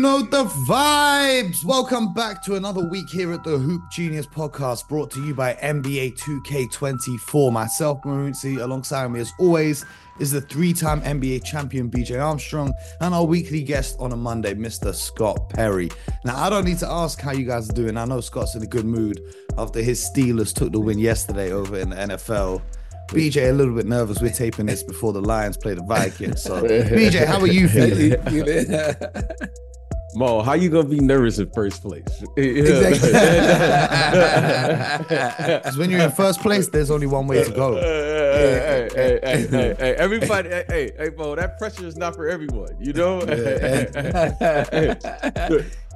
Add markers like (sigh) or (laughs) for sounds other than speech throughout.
know the vibes. Welcome back to another week here at the Hoop Genius podcast brought to you by NBA 2K24. Myself, Marunzi, alongside me as always is the three-time NBA champion BJ Armstrong and our weekly guest on a Monday, Mr. Scott Perry. Now, I don't need to ask how you guys are doing. I know Scott's in a good mood after his Steelers took the win yesterday over in the NFL. BJ a little bit nervous. We're taping this before the Lions play the Vikings. So, BJ, how are you (laughs) feeling? (laughs) Mo, how you gonna be nervous in first place? (laughs) Because (laughs) when you're in first place, there's only one way to go. Hey, hey, hey, hey, hey, everybody, hey, hey, hey, Mo, that pressure is not for everyone, you know? (laughs)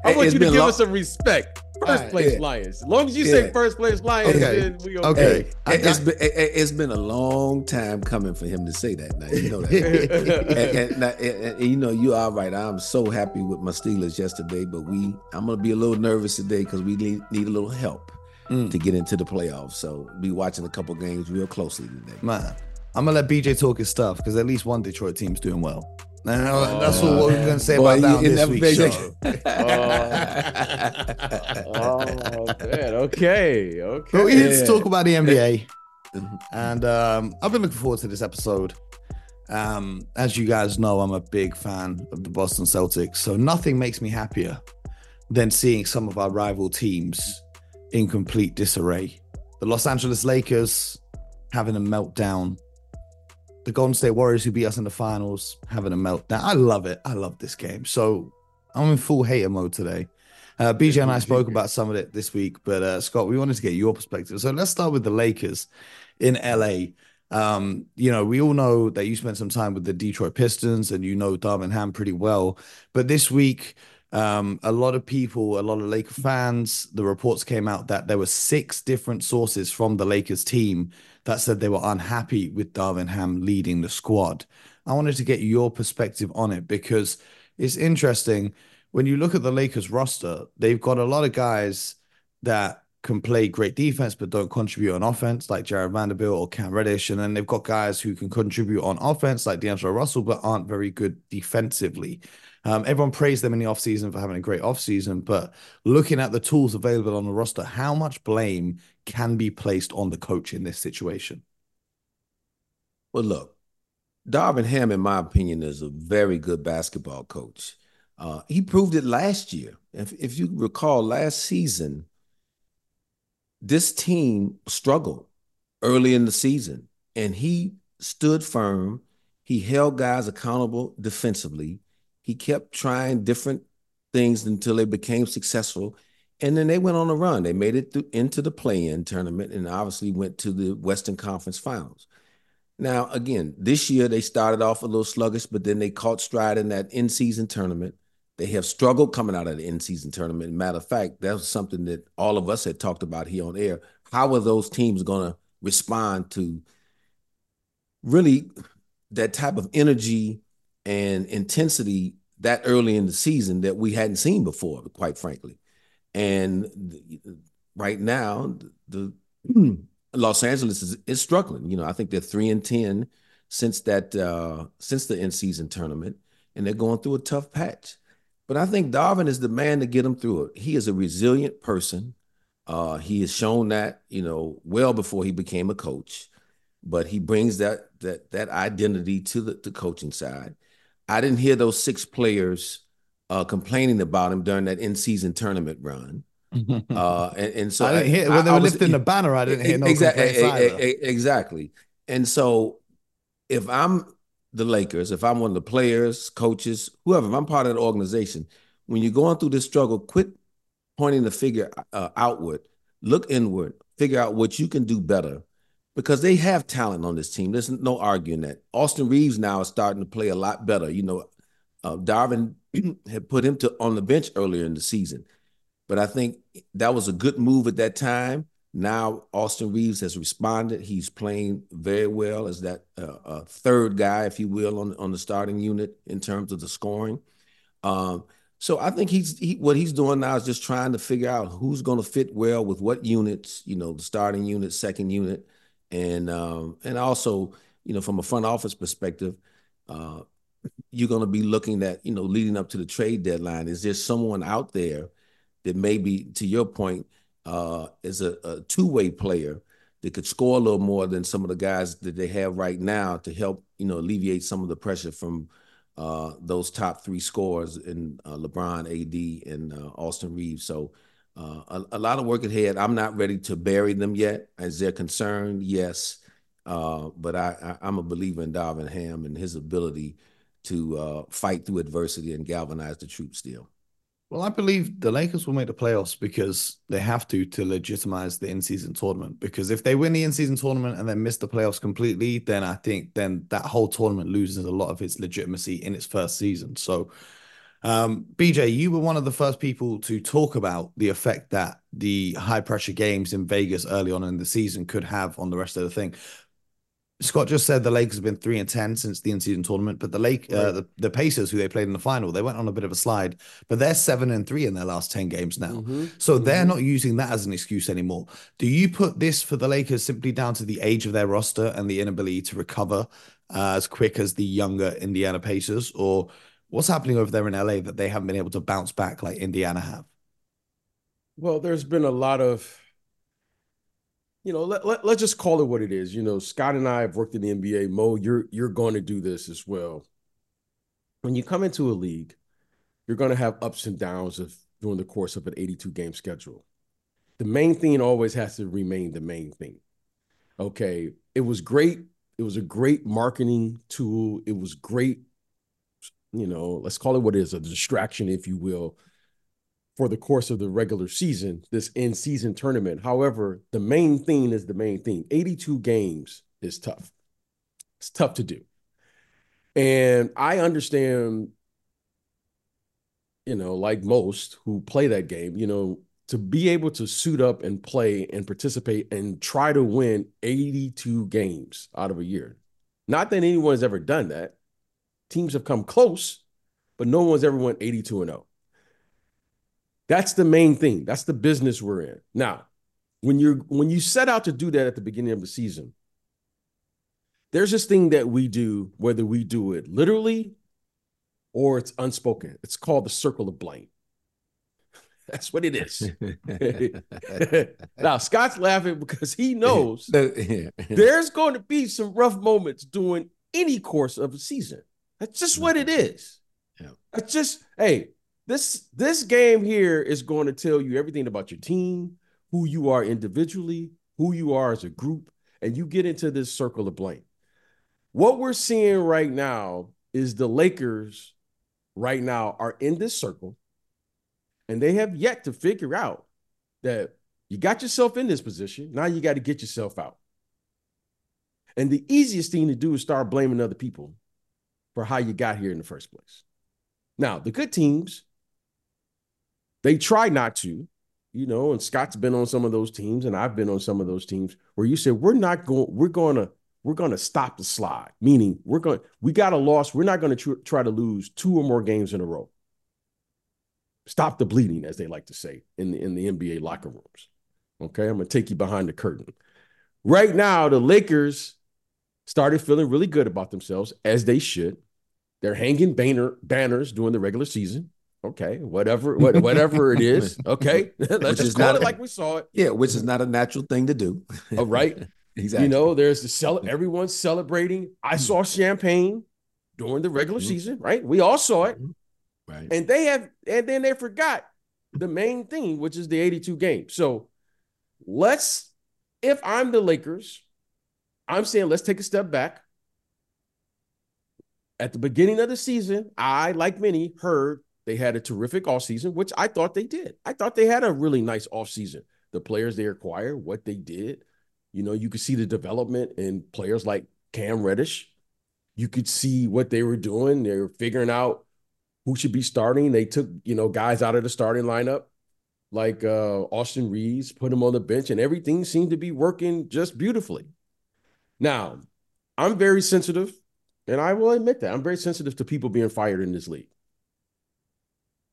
I want you to give us some respect. First place yeah. Lions. As long as you say first place Lions, Okay. then we okay. Okay. I- It, has been it, it's been a long time coming for him to say that. Now you know that. (laughs) and, and- now, and- and you know you are right. I'm so happy with my Steelers yesterday, but we I'm gonna be a little nervous today because we need, need a little help Mm. to get into the playoffs. So be watching a couple games real closely today. Man, I'm gonna let BJ talk his stuff because at least one Detroit team's doing well. And uh, that's all what we're gonna say Boy, about that on this never week's show. (laughs) Oh man, okay, okay. But we need to talk about the NBA, and um, I've been looking forward to this episode. Um, as you guys know, I'm a big fan of the Boston Celtics, so nothing makes me happier than seeing some of our rival teams in complete disarray. The Los Angeles Lakers having a meltdown. The Golden State Warriors, who beat us in the finals, having a meltdown. I love it. I love this game. So I'm in full hater mode today. Uh, BJ and I spoke about some of it this week, but uh, Scott, we wanted to get your perspective. So let's start with the Lakers in LA. Um, you know, we all know that you spent some time with the Detroit Pistons and you know Darvin Ham pretty well. But this week, um, a lot of people, a lot of Laker fans, the reports came out that there were six different sources from the Lakers team that said they were unhappy with Darvin Ham leading the squad. I wanted to get your perspective on it because it's interesting when you look at the Lakers roster, they've got a lot of guys that can play great defense but don't contribute on offense, like Jared Vanderbilt or Cam Reddish. And then they've got guys who can contribute on offense, like D'Angelo Russell, but aren't very good defensively. Um, everyone praised them in the offseason for having a great offseason, but looking at the tools available on the roster, how much blame can be placed on the coach in this situation? Well, look, Darvin Ham, in my opinion, is a very good basketball coach. Uh, he proved it last year. If, if you recall, last season, this team struggled early in the season, and he stood firm. He held guys accountable defensively. He kept trying different things until they became successful. And then they went on a run. They made it through, into the play-in tournament and obviously went to the Western Conference Finals. Now, again, this year they started off a little sluggish, but then they caught stride in that in-season tournament. They have struggled coming out of the in-season tournament. Matter of fact, that was something that all of us had talked about here on air. How are those teams going to respond to really that type of energy and intensity that early in the season that we hadn't seen before, quite frankly? And right now, the, the Los Angeles is, is struggling. You know, I think they're three and ten since that uh, since the in season tournament, and they're going through a tough patch. But I think Darvin is the man to get them through it. He is a resilient person. Uh, he has shown that you know well before he became a coach, but he brings that that that identity to the, the coaching side. I didn't hear those six players uh, complaining about him during that in season tournament run. (laughs) Uh, and, and so I didn't hear when they were was- lifting the banner. I didn't hear no exactly, exactly. And so, if I'm the Lakers, if I'm one of the players, coaches, whoever, if I'm part of the organization, when you're going through this struggle, quit pointing the figure uh, outward, look inward, figure out what you can do better, because they have talent on this team. There's no arguing that. Austin Reaves now is starting to play a lot better. You know, uh, Darvin (clears throat) had put him to on the bench earlier in the season. But I think that was a good move at that time. Now Austin Reaves has responded. He's playing very well as that uh, uh, third guy, if you will, on on the starting unit in terms of the scoring. Um, so I think he's he, what he's doing now is just trying to figure out who's going to fit well with what units. You know, the starting unit, second unit, and um, and also you know from a front office perspective, uh, you're going to be looking at, you know, leading up to the trade deadline. Is there someone out there that maybe, to your point, uh, is a, a two way player that could score a little more than some of the guys that they have right now to help, you know, alleviate some of the pressure from uh, those top three scores in uh, LeBron, AD, and uh, Austin Reaves. So uh, a, a, lot of work ahead. I'm not ready to bury them yet. As they're concerned, yes. Uh, but I, I, am a believer in Darvin Ham and his ability to uh, fight through adversity and galvanize the troops still. Well, I believe the Lakers will make the playoffs because they have to to legitimize the in-season tournament. Because if they win the in-season tournament and then miss the playoffs completely, then I think then that whole tournament loses a lot of its legitimacy in its first season. So, um, BJ, you were one of the first people to talk about the effect that the high pressure games in Vegas early on in the season could have on the rest of the thing. Scott just said the Lakers have been three and ten since the in-season tournament, but the Lake, uh, right. uh, the, the Pacers, who they played in the final, they went on a bit of a slide, but they're seven and three in their last ten games now. Mm-hmm. So mm-hmm. they're not using that as an excuse anymore. Do you put this for the Lakers simply down to the age of their roster and the inability to recover uh, as quick as the younger Indiana Pacers, or what's happening over there in LA that they haven't been able to bounce back like Indiana have? Well, there's been a lot of you know, let, let, let's just call it what it is. You know, Scott and I have worked in the NBA. Mo, you're you're going to do this as well. When you come into a league, you're going to have ups and downs of during the course of an 82 game schedule. The main thing always has to remain the main thing. Okay, it was great. It was a great marketing tool. It was great, you know, let's call it what it is, a distraction, if you will, for the course of the regular season, this in season tournament. However, the main thing is the main thing 82 games is tough. It's tough to do. And I understand, you know, like most who play that game, you know, to be able to suit up and play and participate and try to win 82 games out of a year. Not that anyone's ever done that. Teams have come close, but no one's ever went 82 and 0. That's the main thing. That's the business we're in. Now, when you're when you set out to do that at the beginning of the season, there's this thing that we do, whether we do it literally or it's unspoken. It's called the circle of blame. (laughs) That's what it is. (laughs) now, Scott's laughing because he knows (laughs) there's going to be some rough moments during any course of a season. That's just what it is. Yeah. That's just, hey, this this game here is going to tell you everything about your team, who you are individually, who you are as a group, and you get into this circle of blame. What we're seeing right now is the Lakers right now are in this circle and they have yet to figure out that you got yourself in this position. Now you got to get yourself out. And the easiest thing to do is start blaming other people for how you got here in the first place. Now, the good teams they try not to, you know, and Scott's been on some of those teams, and I've been on some of those teams where you said we're not going, we're going to, we're going to stop the slide. Meaning we're going, we got a loss. We're not going to tr- try to lose two or more games in a row. Stop the bleeding, as they like to say in the in the NBA locker rooms. Okay, I'm gonna take you behind the curtain. Right now, the Lakers started feeling really good about themselves, as they should. They're hanging banner banners during the regular season. Okay, whatever, what, whatever it is. (laughs) Okay, (laughs) let's just call it like we saw it. Yeah, which is not a natural thing to do. oh, right. exactly. (laughs) You know, there's the cel- everyone's celebrating. I saw champagne during the regular mm-hmm. season. Right, we all saw it. Mm-hmm. Right, and they have, and then they forgot the main thing, which is the 82 game. So let's, if I'm the Lakers, I'm saying let's take a step back. At the beginning of the season, I, like many, heard they had a terrific offseason, which I thought they did. I thought they had a really nice offseason. The players they acquired, what they did. You know, you could see the development in players like Cam Reddish. You could see what they were doing. They were figuring out who should be starting. They took, you know, guys out of the starting lineup, like uh, Austin Reaves, put him on the bench, and everything seemed to be working just beautifully. Now, I'm very sensitive, and I will admit that I'm very sensitive to people being fired in this league.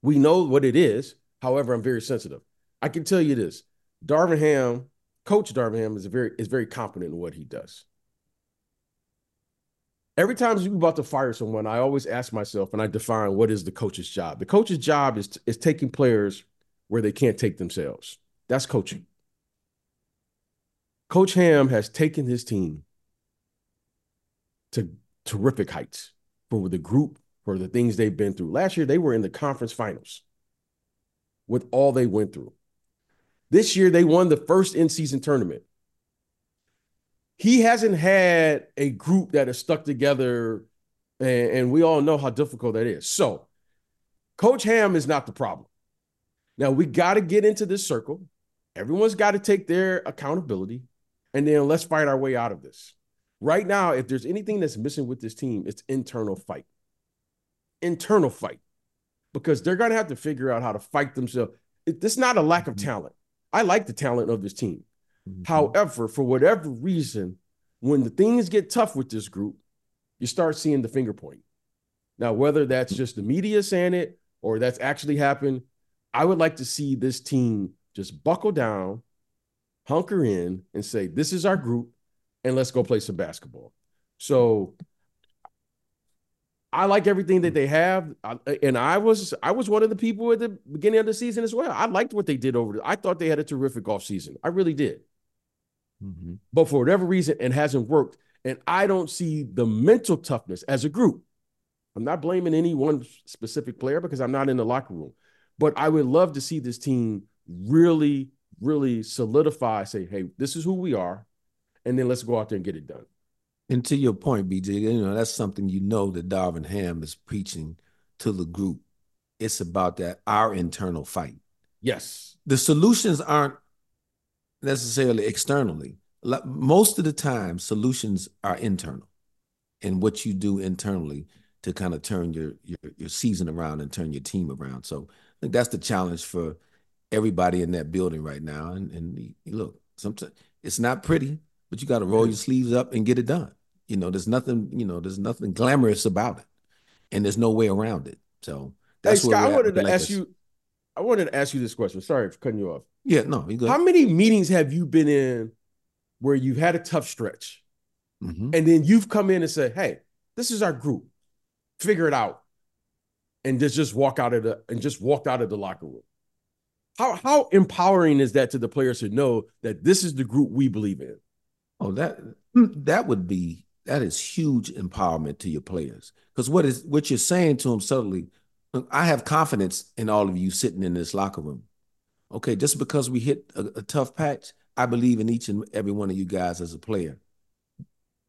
We know what it is. However, I'm very sensitive. I can tell you this: Darvin Ham, Coach Darvin Ham, is very is very competent in what he does. every time you're about to fire someone, I always ask myself and I define what is the coach's job. The coach's job is is taking players where they can't take themselves. That's coaching. Coach Ham has taken his team to terrific heights for the group, for the things they've been through. Last year, they were in the conference finals with all they went through. This year, they won the first in season tournament. He hasn't had a group that is stuck together, and, and we all know how difficult that is. So, Coach Ham is not the problem. Now, we got to get into this circle. Everyone's got to take their accountability, and then let's fight our way out of this. Right now, if there's anything that's missing with this team, it's internal fight. Internal fight. Because they're going to have to figure out how to fight themselves. It's not a lack of mm-hmm. talent. I like the talent of this team. Mm-hmm. However, for whatever reason, when the things get tough with this group, you start seeing the finger point. Now, whether that's just the media saying it or that's actually happened, I would like to see this team just buckle down, hunker in, and say, This is our group, and let's go play some basketball. So I like everything that they have, and I was I was one of the people at the beginning of the season as well. I liked what they did over. The, I thought they had a terrific off season. I really did. Mm-hmm. But for whatever reason, it hasn't worked, and I don't see the mental toughness as a group. I'm not blaming any one specific player because I'm not in the locker room, but I would love to see this team really, really solidify. Say, hey, this is who we are, and then let's go out there and get it done. And to your point, BJ, you know, that's something you know that Darvin Ham is preaching to the group. It's about that our internal fight. Yes. The solutions aren't necessarily externally. Most of the time, solutions are internal and what you do internally to kind of turn your, your your season around and turn your team around. So I think that's the challenge for everybody in that building right now. And and look, sometimes it's not pretty, but you got to roll your sleeves up and get it done. You know, there's nothing, you know, there's nothing glamorous about it, and there's no way around it. So that's hey, Scott, I wanted to ask you. I wanted to ask you this question. Sorry for cutting you off. Yeah, no. How many meetings have you been in where you've had a tough stretch, mm-hmm. and then you've come in and said, "Hey, this is our group. Figure it out," and just just walk out of the and just walked out of the locker room. How how empowering is that to the players to know that this is the group we believe in? Oh, that that would be that is huge empowerment to your players. Because what is what you're saying to them subtly, I have confidence in all of you sitting in this locker room. Okay, just because we hit a, a tough patch, I believe in each and every one of you guys as a player.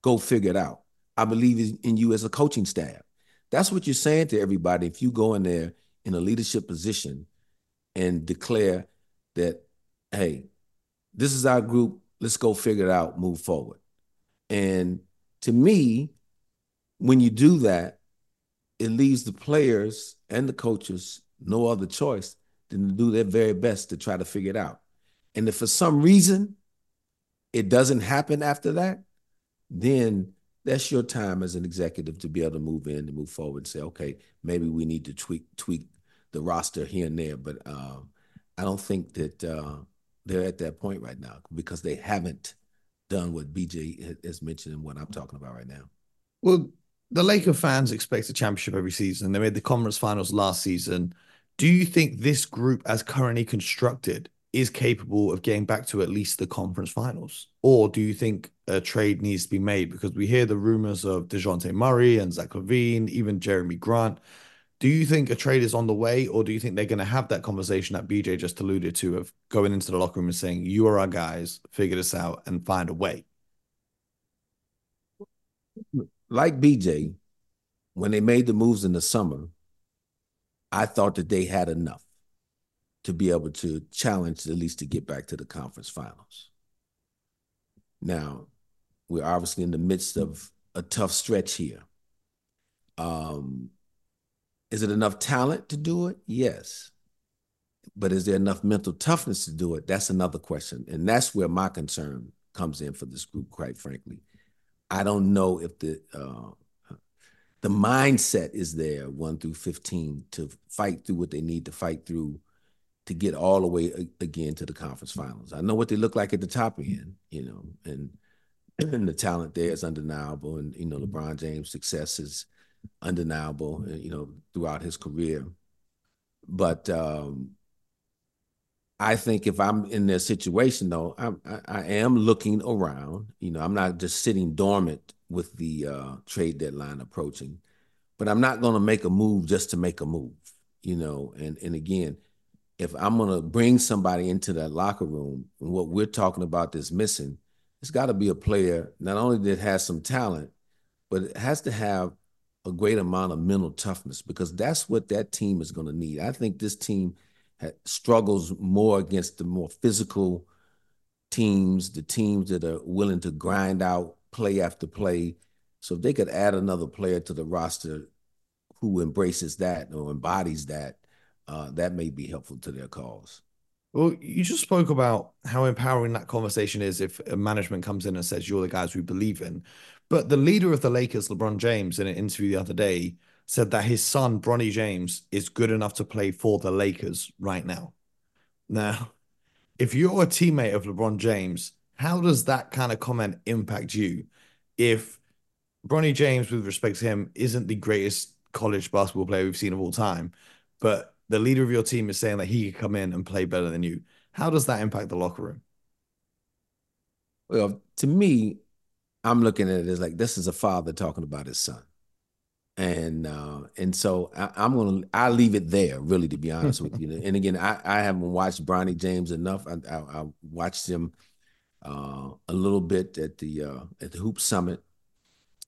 Go figure it out. I believe in you as a coaching staff. That's what you're saying to everybody. If you go in there in a leadership position and declare that, hey, this is our group, let's go figure it out, move forward. And to me, when you do that, it leaves the players and the coaches no other choice than to do their very best to try to figure it out. And if for some reason it doesn't happen after that, then that's your time as an executive to be able to move in and move forward and say, okay, maybe we need to tweak tweak the roster here and there. But um, I don't think that uh, they're at that point right now because they haven't done what BJ has mentioned and what I'm talking about right now. Well, the Laker fans expect a championship every season. They made the conference finals last season. Do you think this group, as currently constructed, is capable of getting back to at least the conference finals? Or do you think a trade needs to be made? Because we hear the rumors of Dejounte Murray and Zach LaVine, even Jerami Grant. Do you think a trade is on the way, or do you think they're going to have that conversation that BJ just alluded to of going into the locker room and saying, "You are our guys, figure this out and find a way"? Like BJ, when they made the moves in the summer, I thought that they had enough to be able to challenge at least to get back to the conference finals. Now, we're obviously in the midst of a tough stretch here. Um, is it enough talent to do it? Yes. But is there enough mental toughness to do it? That's another question. And that's where my concern comes in for this group, quite frankly. I don't know if the uh, the mindset is there, one through 15, to fight through what they need to fight through to get all the way again to the conference finals. I know what they look like at the top end, you know, and and the talent there is undeniable, and you know LeBron James' success is undeniable, uh, you know, throughout his career. But um, I think if I'm in their situation, though, I'm, I, I am looking around. You know, I'm not just sitting dormant with the uh, trade deadline approaching, but I'm not going to make a move just to make a move. You know, and and again, if I'm going to bring somebody into that locker room, and what we're talking about is missing, it's got to be a player not only that has some talent, but it has to have a great amount of mental toughness because that's what that team is going to need. I think this team struggles more against the more physical teams, the teams that are willing to grind out play after play. So if they could add another player to the roster who embraces that or embodies that, uh, that may be helpful to their cause. Well, you just spoke about how empowering that conversation is if a management comes in and says you're the guys we believe in. But the leader of the Lakers, LeBron James, in an interview the other day, said that his son, Bronny James, is good enough to play for the Lakers right now. Now, if you're a teammate of LeBron James, how does that kind of comment impact you? If Bronny James, with respect to him, isn't the greatest college basketball player we've seen of all time, but the leader of your team is saying that he could come in and play better than you, how does that impact the locker room? Well, to me, I'm looking at it as like this is a father talking about his son and uh, and so I, am gonna I leave it there really to be honest with you. And again, I, I haven't watched Bronny James enough. I, I, I watched him uh, a little bit at the uh, at the Hoop Summit,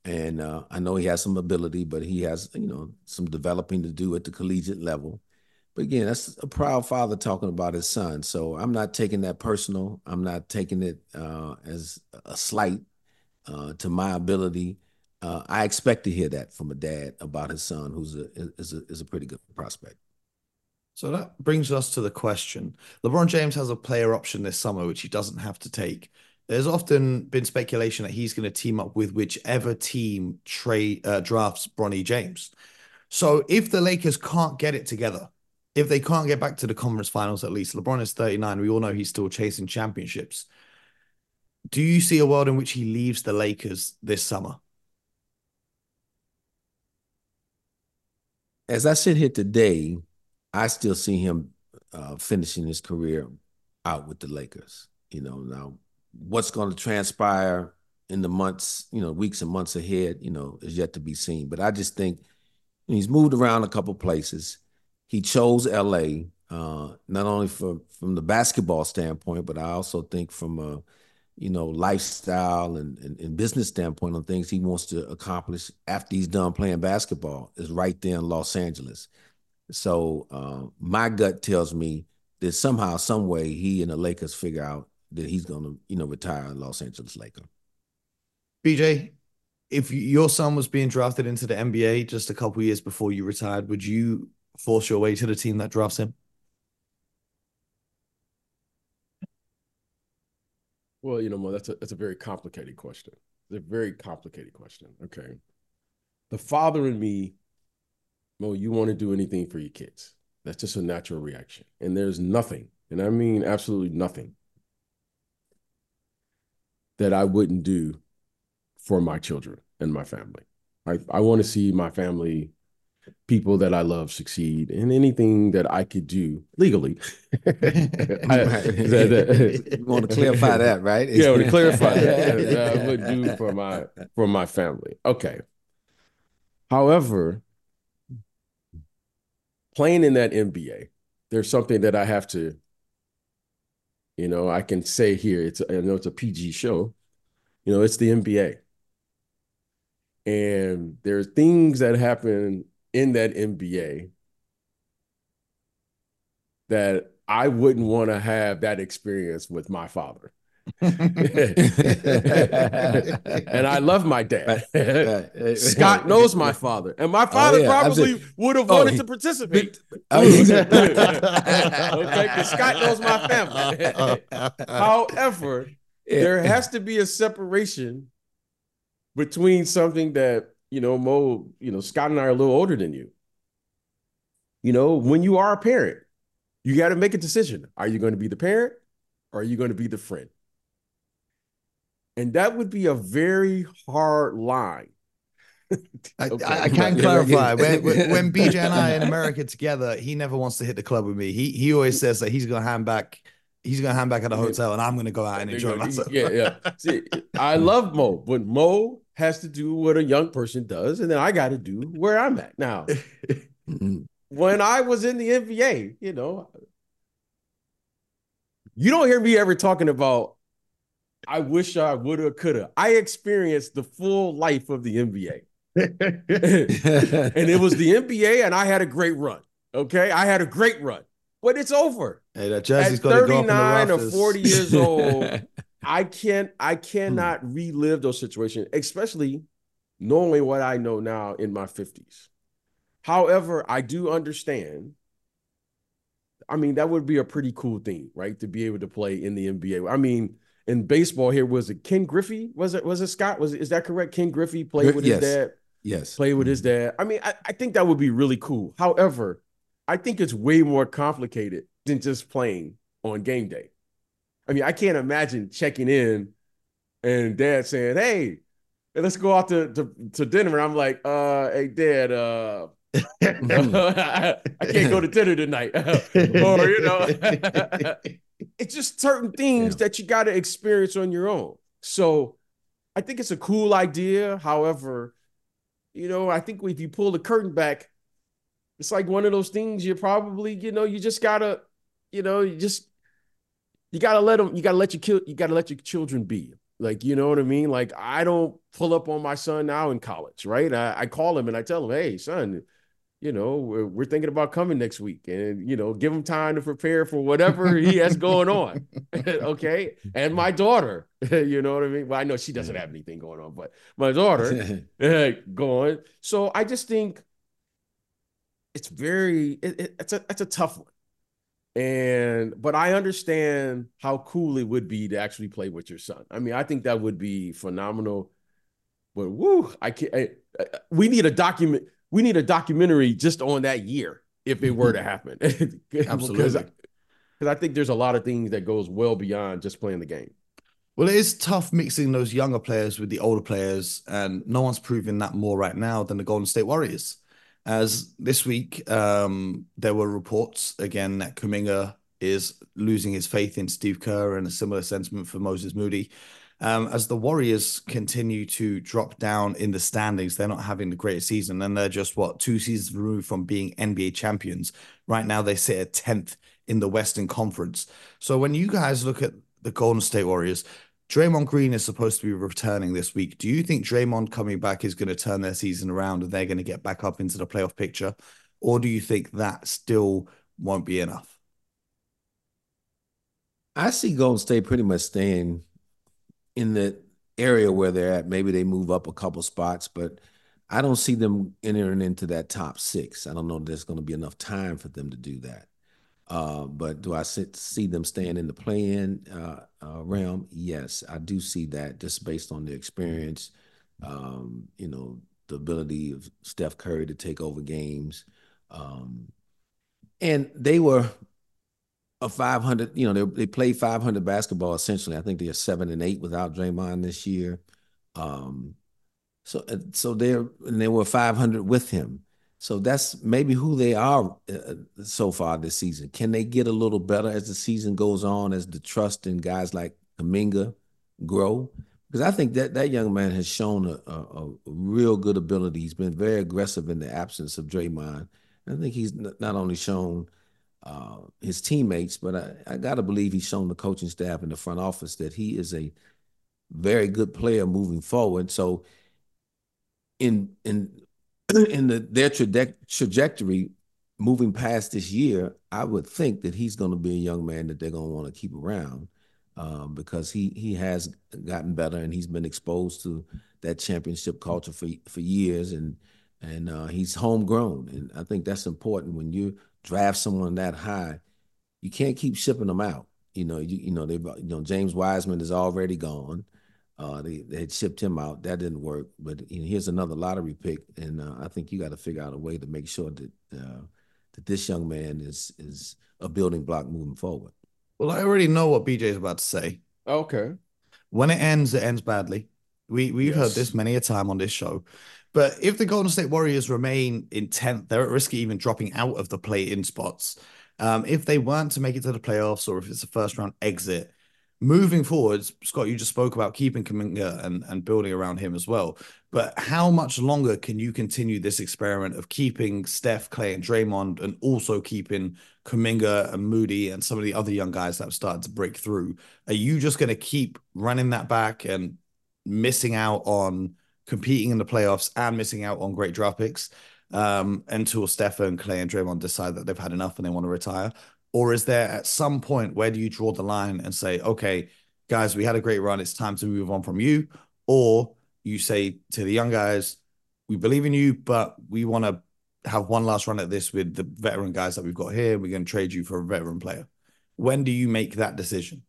and uh, I know he has some ability, but he has you know some developing to do at the collegiate level. But again, that's a proud father talking about his son. So I'm not taking that personal. I'm not taking it uh, as a slight uh, to my ability uh, I expect to hear that from a dad about his son, who's a is a is a pretty good prospect. So that brings us to the question: LeBron James has a player option this summer, which he doesn't have to take. There's often been speculation that he's going to team up with whichever team trade uh, drafts Bronny James. So if the Lakers can't get it together, if they can't get back to the conference finals at least, LeBron is 39. We all know he's still chasing championships. Do you see a world in which he leaves the Lakers this summer? as I sit here today, I still see him uh, finishing his career out with the Lakers. You know, now what's going to transpire in the months, you know, weeks and months ahead, you know, is yet to be seen. But I just think he's moved around a couple places. He chose LA, uh, not only for, from the basketball standpoint, but I also think from a you know, lifestyle and, and, and, business standpoint on things he wants to accomplish after he's done playing basketball is right there in Los Angeles. So uh, my gut tells me that somehow, some way, he and the Lakers figure out that he's going to, you know, retire in Los Angeles Laker. BJ, if your son was being drafted into the NBA just a couple years before you retired, would you force your way to the team that drafts him? Well, you know, Mo, that's a that's a very complicated question. It's a very complicated question. Okay. The father in me, Mo, you want to do anything for your kids. That's just a natural reaction. And there's nothing, and I mean absolutely nothing, that I wouldn't do for my children and my family. I, I want to see my family people that I love succeed and anything that I could do legally. (laughs) I, (laughs) that, that, (laughs) you want to clarify that, right? yeah, I want to clarify that, that I would do for my for my family. Okay. However, playing in that NBA, there's something that I have to, you know, I can say here. It's I know it's a PG show. You know, it's the NBA. And there are things that happen in that NBA that I wouldn't want to have that experience with my father. (laughs) and I love my dad. Scott (laughs) knows my father, and my father oh, yeah. probably would have oh, wanted oh, he, to participate. (laughs) Oh, okay, Scott knows my family. However, there has to be a separation between something that you know, Mo, you know, Scott and I are a little older than you. You know, when you are a parent, you got to make a decision. Are you going to be the parent or are you going to be the friend? And that would be a very hard line. (laughs) okay. I, I, can clarify (laughs) when, when BJ and I in (laughs) America together, he never wants to hit the club with me. He he always says that he's gonna hand back. He's gonna hand back at the hotel, and I'm gonna go out and enjoy myself. Yeah, yeah. See, I love Mo, but Mo has to do what a young person does, and then I got to do where I'm at now. (laughs) when I was in the NBA, you know, you don't hear me ever talking about. I wish I would have, could have. I experienced the full life of the NBA. (laughs) and it was the NBA, and I had a great run. Okay, I had a great run, but it's over. Hey, that jersey's At 39 or 40 years old, (laughs) I can't, I cannot hmm. relive those situations, especially knowing what I know now in my 50s. However, I do understand. I mean, that would be a pretty cool thing, right? To be able to play in the NBA. I mean, in baseball here was it Ken Griffey? Was it was it Scott? Was it is that correct? Ken Griffey played with yes. his dad. Yes. Play with his mm-hmm. dad. I mean, I, I think that would be really cool. However, I think it's way more complicated than just playing on game day. I mean, I can't imagine checking in and dad saying, Hey, let's go out to, to, to dinner. And I'm like, uh, hey, dad, uh, (laughs) I can't go to dinner tonight. (laughs) or, you know, (laughs) it's just certain things yeah. that you got to experience on your own. So I think it's a cool idea. However, you know, I think if you pull the curtain back, it's like one of those things you probably, you know, you just gotta, you know, you just you gotta let them, you gotta let your kill, you gotta let your children be. Like, you know what I mean? Like, I don't pull up on my son now in college, right? I, I call him and I tell him, hey, son, you know, we're, we're, thinking about coming next week and, you know, give him time to prepare for whatever he has going on. (laughs) (laughs) okay. And my daughter, (laughs) you know what I mean? Well, I know she doesn't have anything going on, but my daughter going. So I just think it's very, it, it, it's a, it's a tough one. And, but I understand how cool it would be to actually play with your son. I mean, I think that would be phenomenal. But woo, I can't, I, we need a document we need a documentary just on that year if it were to (laughs) happen. (laughs) Absolutely. Because I think there's a lot of things that goes well beyond just playing the game. Well, it is tough mixing those younger players with the older players, and no one's proving that more right now than the Golden State Warriors. As this week, um, there were reports again that Kuminga is losing his faith in Steve Kerr, and a similar sentiment for Moses Moody. Um, as the Warriors continue to drop down in the standings, they're not having the greatest season, and they're just what two seasons removed from being NBA champions. Right now, they sit at tenth in the Western Conference. So when you guys look at the Golden State Warriors, Draymond Green is supposed to be returning this week. Do you think Draymond coming back is going to turn their season around and they're going to get back up into the playoff picture, or do you think that still won't be enough? I see Golden State pretty much staying in the area where they're at. Maybe they move up a couple spots, but I don't see them entering into that top six. I don't know there's going to be enough time for them to do that. Uh, but do I see them staying in the play-in uh, uh, realm? Yes, I do see that just based on the experience, um, you know, the ability of Steph Curry to take over games. Um, and they were a 500, you know, they, they played 500 basketball essentially. I think they're seven and eight without Draymond this year. Um, so, uh, so they're, and they were 500 with him. So that's maybe who they are uh, so far this season. Can they get a little better as the season goes on, as the trust in guys like Kuminga grow? Because I think that that young man has shown a, a, a, real good ability. He's been very aggressive in the absence of Draymond. I think he's not only shown – uh, his teammates, but I, I got to believe he's shown the coaching staff in the front office that he is a very good player moving forward. So, in in (clears throat) in the, their traje- trajectory moving past this year, I would think that he's going to be a young man that they're going to want to keep around um, because he he has gotten better and he's been exposed to that championship culture for for years and and uh, he's homegrown and I think that's important when you draft someone that high, you can't keep shipping them out. You know, you, you know they you know James Wiseman is already gone. Uh, they they had shipped him out. That didn't work. But you know, here's another lottery pick, and uh, I think you got to figure out a way to make sure that uh, that this young man is is a building block moving forward. Well, I already know what BJ is about to say. Okay. When it ends, it ends badly. We we've yes. heard this many a time on this show. But if the Golden State Warriors remain intent, they're at risk of even dropping out of the play-in spots. Um, if they weren't to make it to the playoffs, or if it's a first round exit, moving forwards, Scott, you just spoke about keeping Kuminga and, and building around him as well. But how much longer can you continue this experiment of keeping Steph, Clay, and Draymond, and also keeping Kuminga and Moody and some of the other young guys that have started to break through? Are you just going to keep running that back and missing out on competing in the playoffs and missing out on great draft picks um, until Steph and Clay and Draymond decide that they've had enough and they want to retire? Or is there at some point where do you draw the line and say, okay, guys, we had a great run. It's time to move on from you? Or you say to the young guys, we believe in you, but we want to have one last run at this with the veteran guys that we've got here. We're going to trade you for a veteran player. When do you make that decision?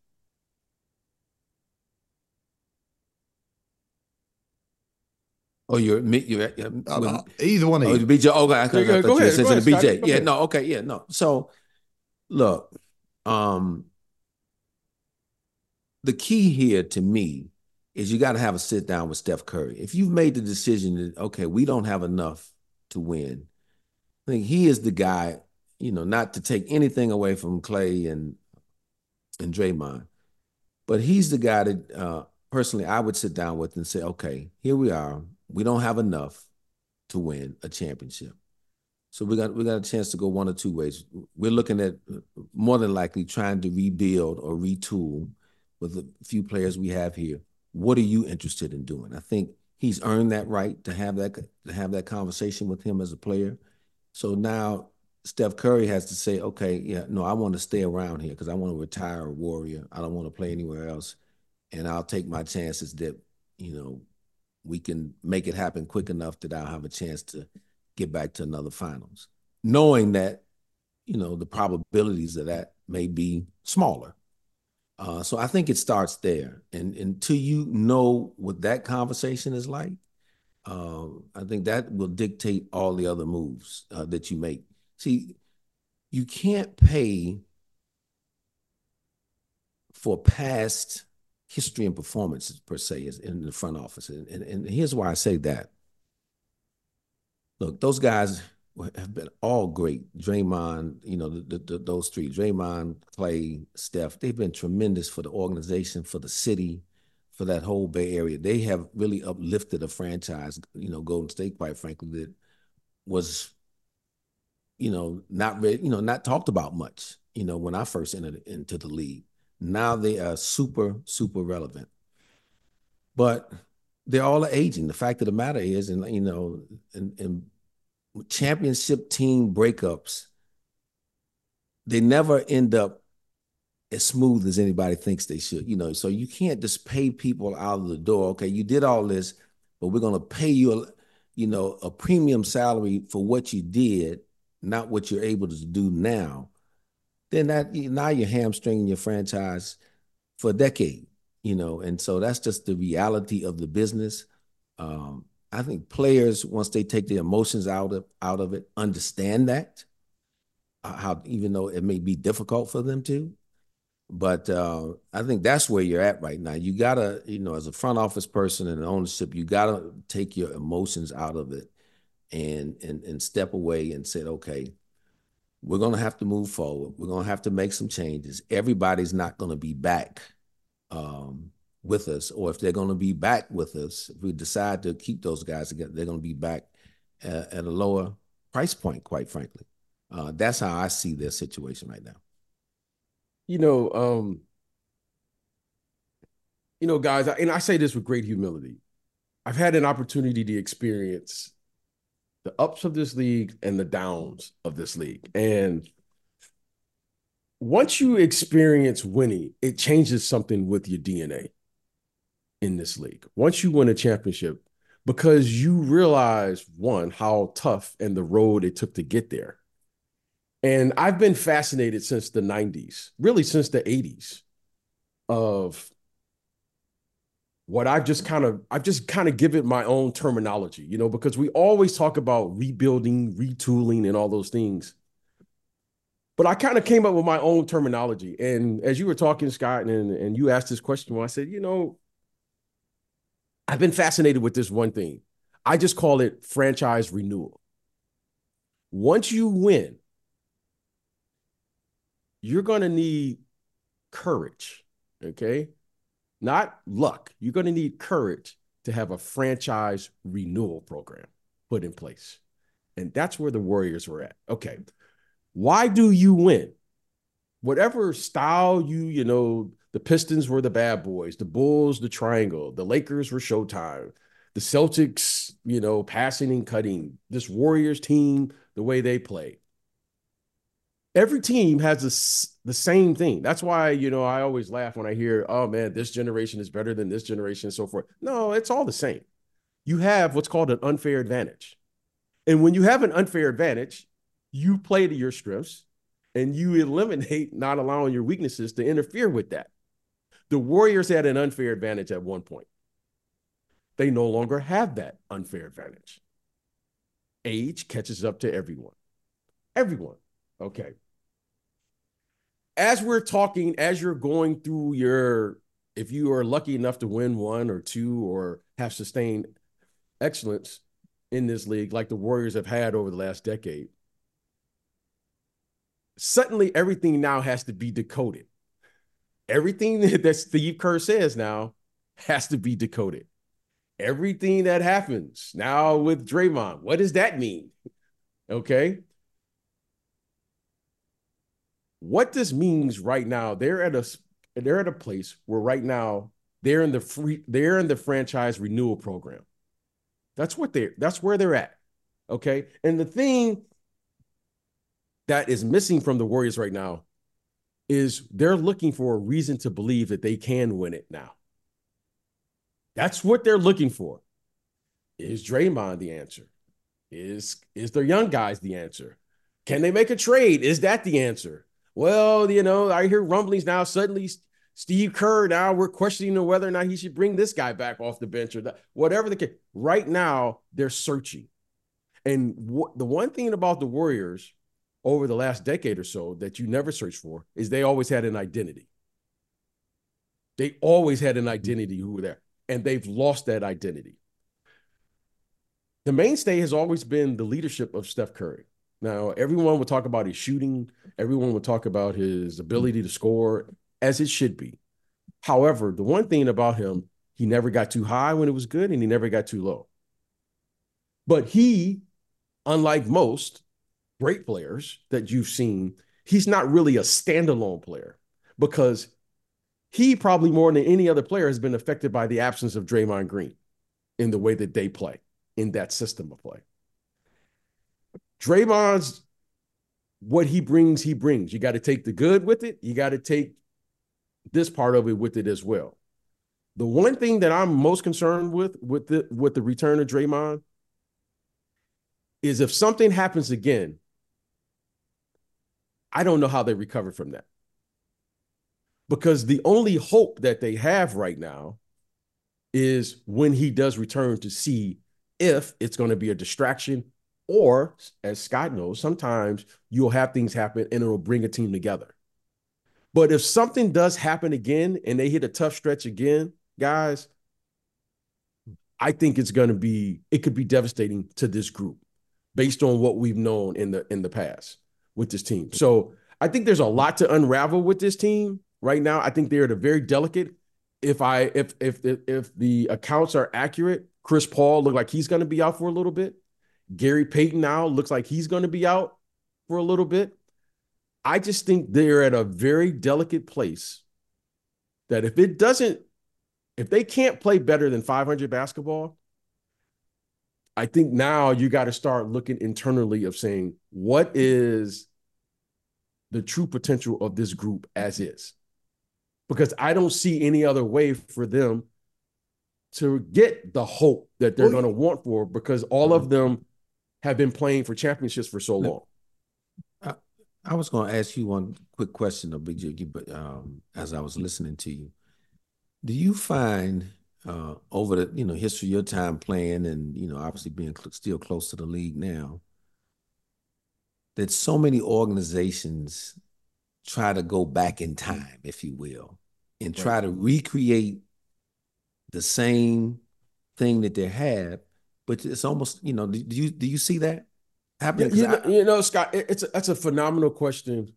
Oh, you're you're, you're uh, uh, either one of oh, you. Oh, BJ. Okay, I, I, go, go ahead, go ahead, BJ. Yeah, no, okay, yeah, no. So look, um, the key here to me is you got to have a sit down with Steph Curry. If you've made the decision that okay, we don't have enough to win, I think he is the guy. You know, not to take anything away from Clay and and Draymond, but he's the guy that uh, personally I would sit down with and say, okay, here we are. We don't have enough to win a championship. So we got we got a chance to go one or two ways. We're looking at more than likely trying to rebuild or retool with the few players we have here. What are you interested in doing? I think he's earned that right to have that to have that conversation with him as a player. So now Steph Curry has to say, okay, yeah, no, I want to stay around here because I want to retire a warrior. I don't want to play anywhere else. And I'll take my chances that, you know, we can make it happen quick enough that I'll have a chance to get back to another finals, knowing that you know the probabilities of that may be smaller. Uh, so I think it starts there, and until you know what that conversation is like, uh, I think that will dictate all the other moves uh, that you make. See, you can't pay for past history and performances per se in the front office, and, and, and here's why I say that look, those guys have been all great. Draymond, you know, the, the, those three, Draymond, Clay, Steph, they've been tremendous for the organization, for the city, for that whole Bay Area. They have really uplifted a franchise, you know, Golden State, quite frankly, that was, you know, not really, you know, not talked about much, you know, when I first entered into the league. Now they are super, super relevant. But they're all aging. The fact of the matter is, and you know, and, in championship team breakups, they never end up as smooth as anybody thinks they should. You know, so you can't just pay people out of the door. Okay, you did all this, but we're gonna pay you, a, you know, a premium salary for what you did, not what you're able to do now. Then that now you're hamstringing your franchise for a decade you know, and so that's just the reality of the business. Um, I think players, once they take the emotions out of out of it, understand that. Uh, how even though it may be difficult for them to, but uh, I think that's where you're at right now. You gotta, you know, as a front office person and ownership, you gotta take your emotions out of it, and and and step away and say, okay, we're gonna have to move forward. We're gonna have to make some changes. Everybody's not gonna be back um, with us, or if they're going to be back with us, if we decide to keep those guys together, they're going to be back at, at, a lower price point, quite frankly. Uh, that's how I see their situation right now. You know, um, you know, guys, and I say this with great humility. I've had an opportunity to experience the ups of this league and the downs of this league. And once you experience winning, it changes something with your DNA in this league. Once you win a championship, because you realize one, how tough and the road it took to get there. And I've been fascinated since the 90s, really since the 80s, of what I've just kind of I've just kind of give it my own terminology, you know, because we always talk about rebuilding, retooling, and all those things. But I kind of came up with my own terminology. And as you were talking, Scott, and, and you asked this question, well, I said, you know, I've been fascinated with this one thing. I just call it franchise renewal. Once you win, you're going to need courage, okay? Not luck. You're going to need courage to have a franchise renewal program put in place. And that's where the Warriors were at. Okay. Why do you win? Whatever style you, you know, the Pistons were the bad boys, the Bulls, the triangle, the Lakers were Showtime, the Celtics, you know, passing and cutting, this Warriors team, the way they play. Every team has this, the same thing. That's why, you know, I always laugh when I hear, oh man, this generation is better than this generation and so forth. No, it's all the same. You have what's called an unfair advantage. And when you have an unfair advantage, you play to your strengths and you eliminate not allowing your weaknesses to interfere with that. The Warriors had an unfair advantage at one point. They no longer have that unfair advantage. Age catches up to everyone. Everyone. Okay. As we're talking, as you're going through your, if you are lucky enough to win one or two or have sustained excellence in this league, like the Warriors have had over the last decade, suddenly everything now has to be decoded. Everything (laughs) that Steve Kerr says now has to be decoded. Everything that happens now with Draymond, what does that mean? Okay. What this means right now, they're at a they're at a place where right now they're in the free they're in the franchise renewal program. That's what they're that's where they're at. Okay. And the thing that is missing from the Warriors right now is they're looking for a reason to believe that they can win it now. That's what they're looking for. Is Draymond the answer? Is is their young guys the answer? Can they make a trade? Is that the answer? Well, you know, I hear rumblings now. Suddenly, Steve Kerr. Now we're questioning whether or not he should bring this guy back off the bench or whatever the case. Right now, they're searching. And what, the one thing about the Warriors over the last decade or so that you never searched for is they always had an identity. They always had an identity who were there, and they've lost that identity. The mainstay has always been the leadership of Steph Curry. Now, everyone would talk about his shooting, everyone would talk about his ability to score, as it should be. However, the one thing about him, he never got too high when it was good, and he never got too low. But he, unlike most, great players that you've seen, he's not really a standalone player because he probably more than any other player has been affected by the absence of Draymond Green in the way that they play in that system of play. Draymond's what he brings, he brings. You got to take the good with it. You got to take this part of it with it as well. The one thing that I'm most concerned with with the with the return of Draymond is if something happens again I don't know how they recover from that. Because the only hope that they have right now is when he does return to see if it's going to be a distraction or, as Scott knows, sometimes you'll have things happen and it'll bring a team together. But if something does happen again and they hit a tough stretch again, guys, I think it's going to be it could be devastating to this group based on what we've known in the in the past with this team. So I think there's a lot to unravel with this team right now. I think they're at a very delicate. If I if if if the accounts are accurate, Chris Paul look like he's going to be out for a little bit. Gary Payton now looks like he's going to be out for a little bit. I just think they're at a very delicate place that if it doesn't, if they can't play better than 500 basketball, I think now you got to start looking internally of saying what is the true potential of this group as is. Because I don't see any other way for them to get the hope that they're going to want for because all of them have been playing for championships for so long. I, I was going to ask you one quick question, though, Big Jiggy, but um, as I was listening to you, do you find uh, over the you know history of your time playing and you know obviously being cl- still close to the league now that so many organizations try to go back in time if you will and try to recreate the same thing that they had, but it's almost you know. Do you do you see that happening? You, know, I, you know, Scott, it's a, that's a phenomenal question.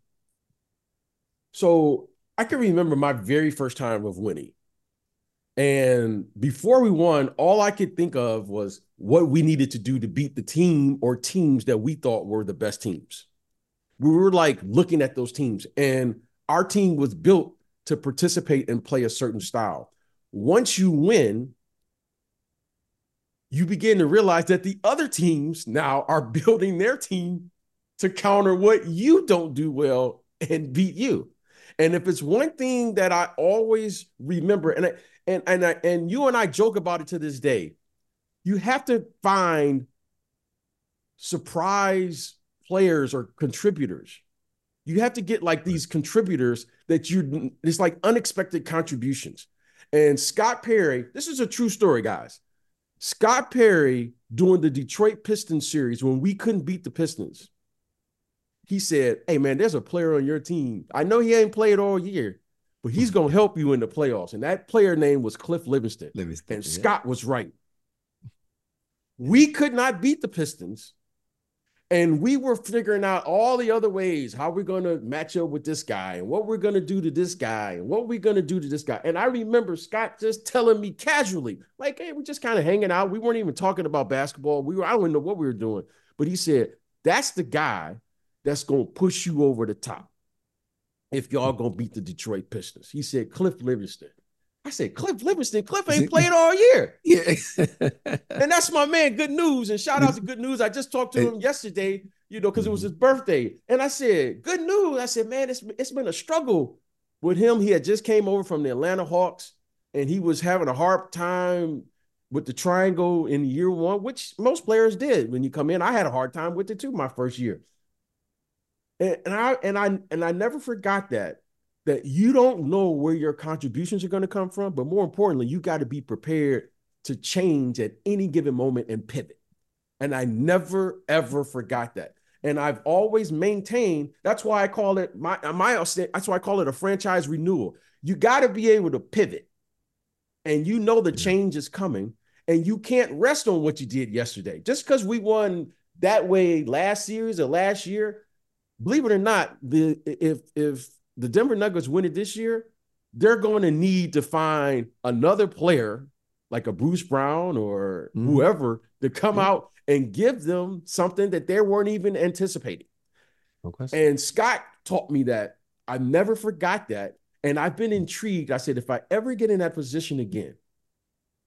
So I can remember my very first time of winning. And before we won, all I could think of was what we needed to do to beat the team or teams that we thought were the best teams. We were like looking at those teams, and our team was built to participate and play a certain style. Once you win, you begin to realize that the other teams now are (laughs) building their team to counter what you don't do well and beat you. And if it's one thing that I always remember, and I, and and I, and you and I joke about it to this day, you have to find surprise players or contributors. You have to get like these contributors that you it's like unexpected contributions. And Scott Perry, this is a true story, guys. Scott Perry during the Detroit Pistons series when we couldn't beat the Pistons, he said, Hey man, there's a player on your team. I know he ain't played all year, but he's gonna help you in the playoffs. And that player name was Cliff Livingston. Levingston and yeah. Scott was right. We could not beat the Pistons and we were figuring out all the other ways how we're going to match up with this guy and what we're going to do to this guy and what we're going to do to this guy. And I remember Scott just telling me casually, like, hey, we're just kind of hanging out. We weren't even talking about basketball. We were, I don't even know what we were doing. But he said, that's the guy that's going to push you over the top if y'all going to beat the Detroit Pistons. He said, Cliff Levingston. I said, Cliff Levingston, Cliff ain't (laughs) played all year. Yeah. and that's my man, Good News. And shout out to Good News. I just talked to him yesterday, you know, because it was mm-hmm. his birthday. And I said, Good news. I said, man, it's, it's been a struggle with him. He had just came over from the Atlanta Hawks and he was having a hard time with the triangle in year one, which most players did when you come in. I had a hard time with it too my first year. And, and I and I and I never forgot that that you don't know where your contributions are going to come from, but more importantly, you got to be prepared to change at any given moment and pivot. And I never ever forgot that. And I've always maintained that's why I call it my uh, my that's why I call it a franchise renewal. You got to be able to pivot. And you know the change is coming and you can't rest on what you did yesterday. Just because we won that way last series or last year, believe it or not, the if if the Denver Nuggets win it this year, they're going to need to find another player like a Bruce Brown or mm whoever to come mm out and give them something that they weren't even anticipating. Okay. And Scott taught me that. I never forgot that. And I've been intrigued. I said, if I ever get in that position again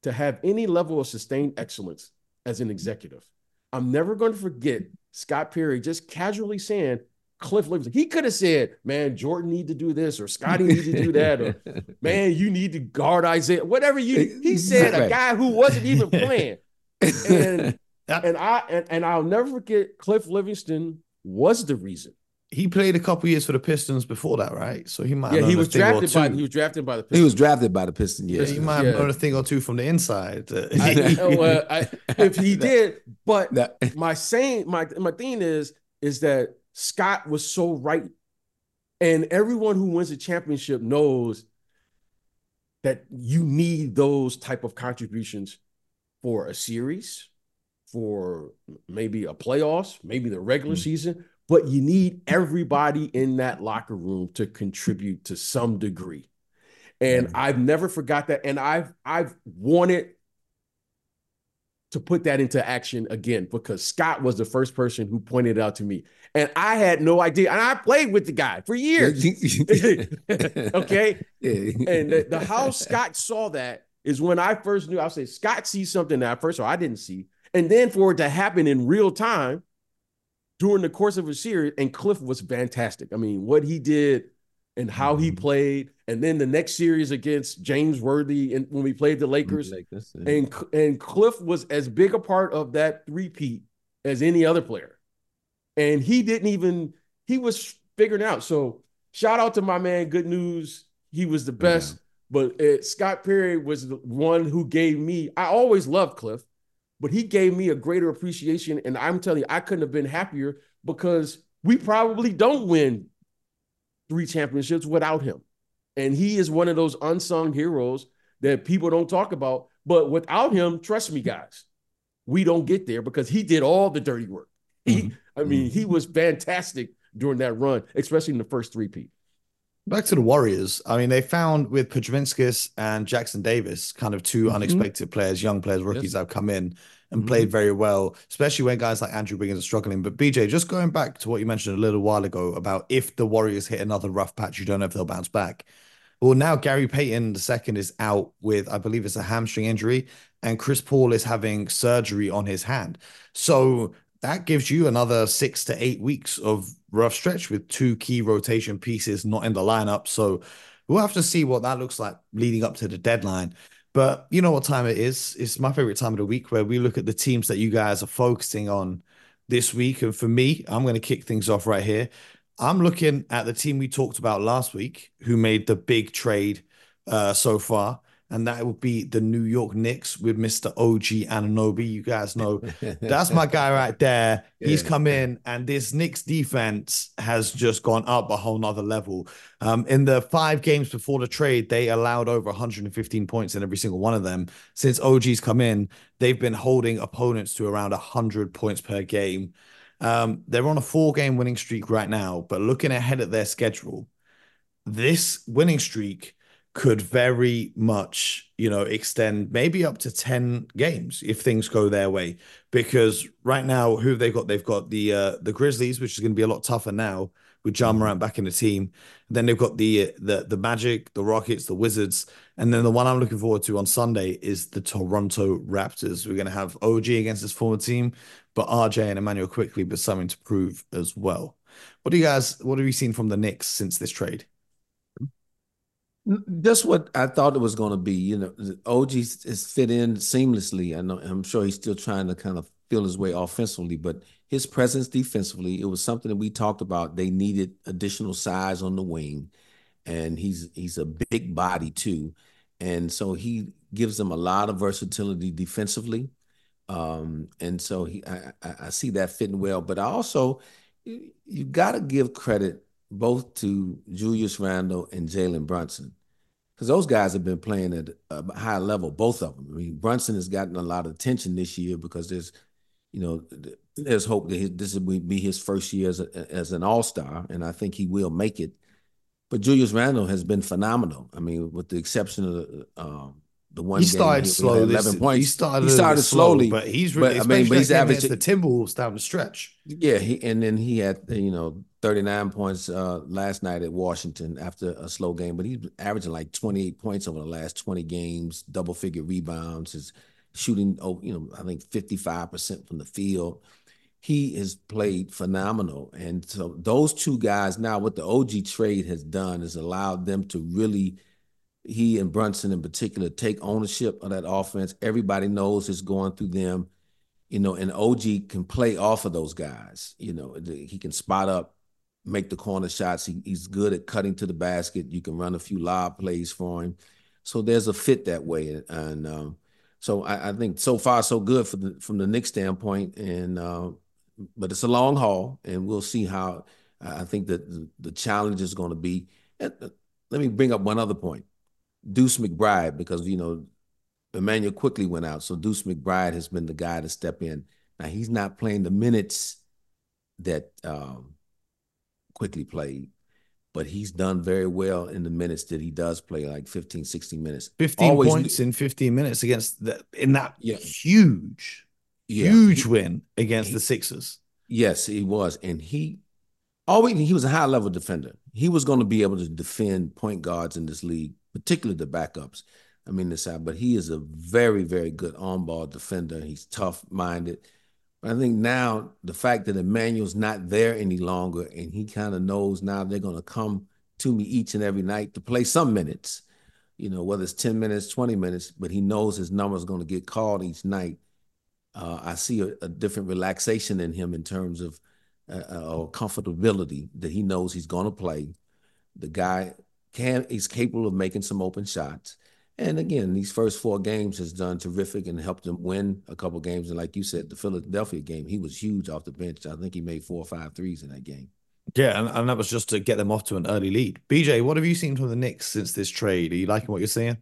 to have any level of sustained excellence as an executive, I'm never going to forget Scott Perry just casually saying, Cliff Levingston. He could have said, man, Jordan need to do this or Scotty need to do that or (laughs) man, you need to guard Isaiah. Whatever you he said a guy who wasn't even playing. And (laughs) and I and, and I'll never forget Cliff Levingston was the reason. He played a couple years for the Pistons before that, right? So he might yeah he was drafted by he was drafted by the Pistons. He was drafted by the Pistons. Yeah, he might have known a thing or two from the inside. I, well, I, if he (laughs) did, but my saying my my thing is is that Scott was so right. And everyone who wins a championship knows that you need those type of contributions for a series, for maybe a playoffs, maybe the regular mm-hmm. season, but you need everybody in that locker room to contribute to some degree. And mm-hmm. I've never forgot that. And I've I've wanted to put that into action again because Scott was the first person who pointed it out to me. And I had no idea. And I played with the guy for years. (laughs) (laughs) okay. And the, the, how Scott saw that is when I first knew. I say Scott sees something that first all I didn't see. And then for it to happen in real time during the course of a series, and Cliff was fantastic. I mean, what he did and how he mm-hmm. played. And then the next series against James Worthy and when we played the Lakers, Lakers yeah. and and Cliff was as big a part of that repeat as any other player. And he didn't even he was figuring out. So shout out to my man, good news. He was the best. Yeah. But uh, Scott Perry was the one who gave me. I always loved Cliff, but he gave me a greater appreciation. And I'm telling you, I couldn't have been happier because we probably don't win three championships without him. And he is one of those unsung heroes that people don't talk about, But without him, trust me, guys, we don't get there because he did all the dirty work. He, mm-hmm. I mean, he was fantastic during that run, especially in the first three P. Back to the Warriors. I mean, they found with Podziemskis and Jackson Davis, kind of 2 mm-hmm. unexpected players, young players, rookies yes. that have come in and mm-hmm. played very well, especially when guys like Andrew Wiggins are struggling. But BJ, just going back to what you mentioned a little while ago about if the Warriors hit another rough patch, you don't know if they'll bounce back. Well, now Gary Payton II is out with, I believe it's a hamstring injury, and Chris Paul is having surgery on his hand. So that gives you another six to eight weeks of rough stretch with two key rotation pieces not in the lineup. So we'll have to see what that looks like leading up to the deadline. But you know what time it is? It's my favorite time of the week where we look at the teams that you guys are focusing on this week. And for me, I'm going to kick things off right here. I'm looking at the team we talked about last week who made the big trade uh, so far and that would be the New York Knicks with Mr. OG Anunoby. You guys know that's my guy right there. (laughs) Yeah. He's come in, and this Knicks defense has just gone up a whole nother level. Um, in the five games before the trade, they allowed over 115 points in every single one of them. Since OG's come in, they've been holding opponents to around 100 points per game. Um, they're on a four game winning streak right now, but looking ahead at their schedule, this winning streak could very much, you know, extend maybe up to 10 games if things go their way. Because right now, who they've they got? They've got the uh, the Grizzlies, which is going to be a lot tougher now with mm-hmm. Morant back in the team. then they've got the the the Magic, the Rockets, the Wizards, and then the one I'm looking forward to on Sunday is the Toronto Raptors. We're going to have OG against his former team, but RJ and Immanuel Quickley, but something to prove as well. What do you guys? What have you seen from the Knicks since this trade? That's what I thought it was going to be. You know, OG is fit in seamlessly. I know, I'm sure he's still trying to kind of feel his way offensively, but his presence defensively, it was something that we talked about. They needed additional size on the wing, and he's he's a big body too, and so he gives them a lot of versatility defensively. Um, and so he, I, I see that fitting well. But also, you, you got to give credit both to Julius Randle and Jalen Brunson. Because those guys have been playing at a high level, both of them. I mean, Brunson has gotten a lot of attention this year because there's, you know, there's hope that this will be his first year as, a, as an all star, and I think he will make it. But Julius Randle has been phenomenal. I mean, with the exception of um, the one he started slow. Eleven points. He started. He started slowly, but he's really. But, I mean, but he's averaging the Timberwolves down the stretch. Yeah, he, and then he had you know 39 points uh, last night at Washington after a slow game, but he's averaging like 28 points over the last 20 games, double figure rebounds, is shooting, oh, you know, I think 55% from the field. He has played phenomenal. And so those two guys now, what the OG trade has done is allowed them to really, he and Brunson in particular, take ownership of that offense. Everybody knows it's going through them you know, and OG can play off of those guys. You know, he can spot up make the corner shots. He, he's good at cutting to the basket. You can run a few lob plays for him. So there's a fit that way. And um, so I, I, think so far so good for the, from the Knicks standpoint. And uh, but it's a long haul, and we'll see how. I think that the, challenge is going to be. Uh, let me bring up one other point. Deuce McBride, because you know Immanuel Quickley went out, so Deuce McBride has been the guy to step in. Now he's not playing the minutes that um, Quickley played, but he's done very well in the minutes that he does play, like 15, 16 minutes. 15 Always points in 15 minutes against the in that yeah. huge, yeah. huge win against he, the Sixers. Yes, he was. And he always he was a high level defender. He was going to be able to defend point guards in this league, particularly the backups. I mean, this side, but he is a very, very good on ball defender. He's tough minded. I think now the fact that Immanuel's not there any longer and he kind of knows now they're going to come to me each and every night to play some minutes, you know, whether it's 10 minutes, 20 minutes, but he knows his number is going to get called each night. Uh, I see a, a, different relaxation in him in terms of uh, uh, comfortability that he knows he's going to play. The guy can, he's capable of making some open shots. And again, these first four games has done terrific and helped him win a couple games. And like you said, the Philadelphia game, he was huge off the bench. I think he made four or five threes in that game. Yeah, and, and that was just to get them off to an early lead. BJ, what have you seen from the Knicks since this trade? Are you liking what you're seeing?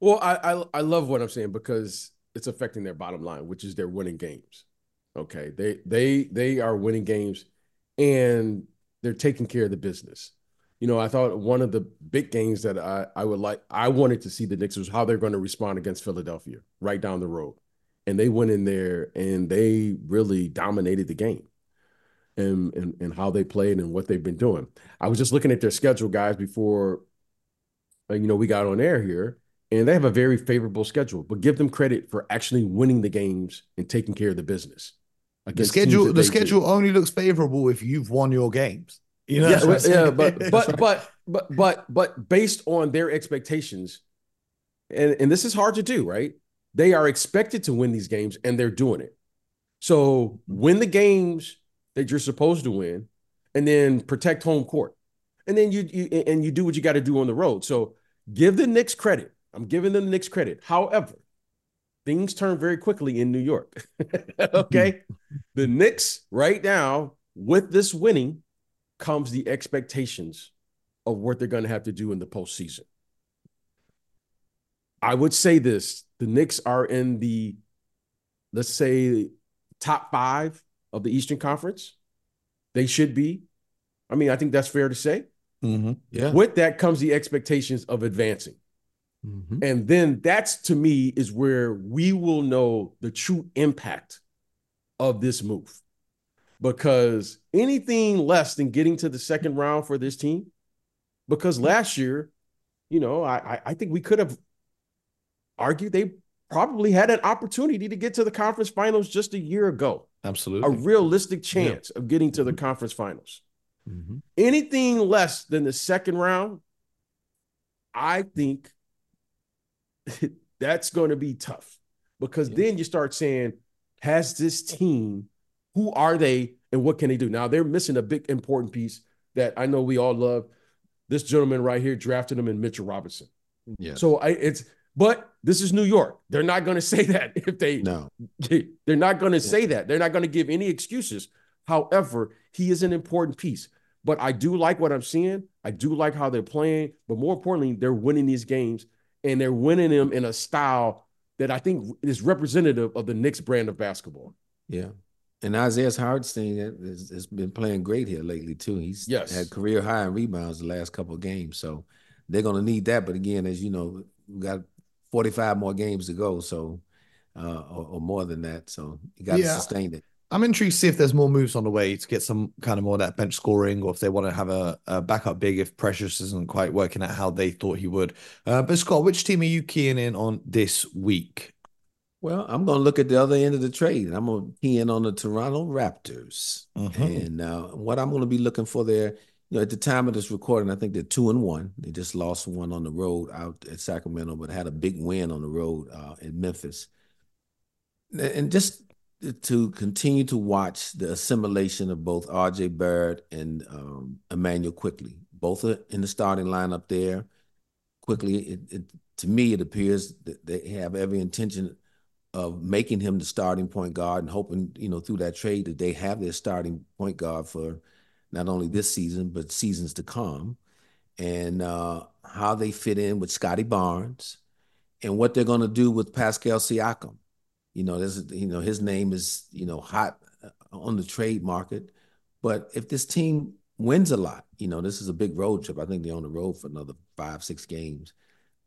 Well, I, I I love what I'm saying because it's affecting their bottom line, which is they're winning games. Okay, they they they are winning games, and they're taking care of the business. You know, I thought one of the big games that I I would like I wanted to see the Knicks was how they're going to respond against Philadelphia right down the road, and they went in there and they really dominated the game. And, and, and how they played and what they've been doing. I was just looking at their schedule, guys, before you know we got on air here, and they have a very favorable schedule. But give them credit for actually winning the games and taking care of the business. The schedule, the schedule only looks favorable if you've won your games. You know, yeah, yeah but (laughs) but but but but but based on their expectations, and and this is hard to do, right? They are expected to win these games, and they're doing it. So win the games that you're supposed to win, and then protect home court, and then you, you and you do what you got to do on the road. So give the Knicks credit I'm giving them the Knicks credit. However, things turn very quickly in New York. (laughs) okay. Hmm. the Knicks, right now, with this winning, comes the expectations of what they're going to have to do in the postseason. I would say this the Knicks are in the, let's say, top five of the Eastern Conference. They should be. I mean, I think that's fair to say. Mm-hmm. Yeah. With that comes the expectations of advancing. Mm-hmm. And then that's to me is where we will know the true impact of this move. Because anything less than getting to the second round for this team, because last year, you know, I I think we could have argued they probably had an opportunity to get to the conference finals just a year ago. Absolutely. A realistic chance yeah. of getting to the mm-hmm. conference finals. Mm-hmm. Anything less than the second round, I think (laughs) that's going to be tough because yeah. then you start saying, has this team, who are they and what can they do? Now they're missing a big important piece that I know we all love. This gentleman right here drafted him in Mitchell Robinson. Yeah. So I it's but this is New York. They're not going to say (laughs) that if they no. (laughs) They're not going to yeah. say that. They're not going to give any excuses. However, he is an important piece. But I do like what I'm seeing. I do like how they're playing. But more importantly, they're winning these games and they're winning them in a style that I think is representative of the Knicks brand of basketball. Yeah. And Isaiah Hartenstein has, has been playing great here lately too. He's yes. had career high in rebounds the last couple of games, so they're going to need that. But again, as you know, we got 45 more games to go, so uh, or, or, more than that. So you got to yeah. sustain it. I'm intrigued to see if there's more moves on the way to get some kind of more of that bench scoring, or if they want to have a, a backup big if Precious isn't quite working out how they thought he would. Uh, but Scott, which team are you keying in on this week? Well, I'm going to look at the other end of the trade. I'm going to key in on the Toronto Raptors, mm-hmm. and uh, what I'm going to be looking for there. You know, at the time of this recording, I think they're two and one. They just lost one on the road out at Sacramento, but had a big win on the road uh, in Memphis. And just to continue to watch the assimilation of both RJ Barrett and um, Immanuel Quickley. Both are in the starting lineup there. Quickley, it, it, to me, it appears that they have every intention of making him the starting point guard and hoping, you know, through that trade that they have their starting point guard for not only this season, but seasons to come. And uh, how they fit in with Scottie Barnes and what they're going to do with Pascal Siakam you know, there's you know his name is you know hot uh, on the trade market. But if this team wins a lot, you know, this is a big road trip. I think they're on the road for another five, six games.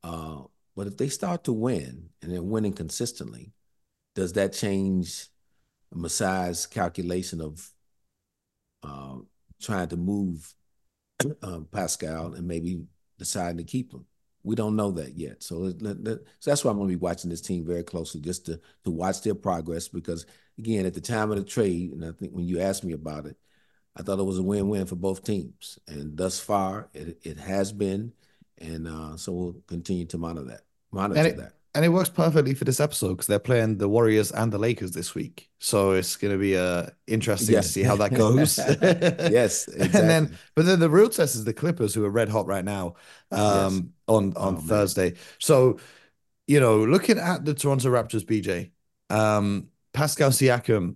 Uh, but if they start to win and they're winning consistently, does that change Masai's calculation of uh, trying to move (clears throat) uh, Pascal and maybe deciding to keep him? we don't know that yet. So, so that's why I'm going to be watching this team very closely, just to to watch their progress. Because again, at the time of the trade, and I think when you asked me about it, I thought it was a win-win for both teams, and thus far, it it has been, and uh, so we'll continue to monitor that. Monitor it, that. And it works perfectly for this episode because they're playing the Warriors and the Lakers this week. So it's going to be uh, interesting yes. to see how that goes. (laughs) yes, exactly. (laughs) and then, but then the real test is the Clippers, who are red hot right now um, yes. on on oh, Thursday. Man. So, you know, looking at the Toronto Raptors, BJ, um, Pascal Siakam,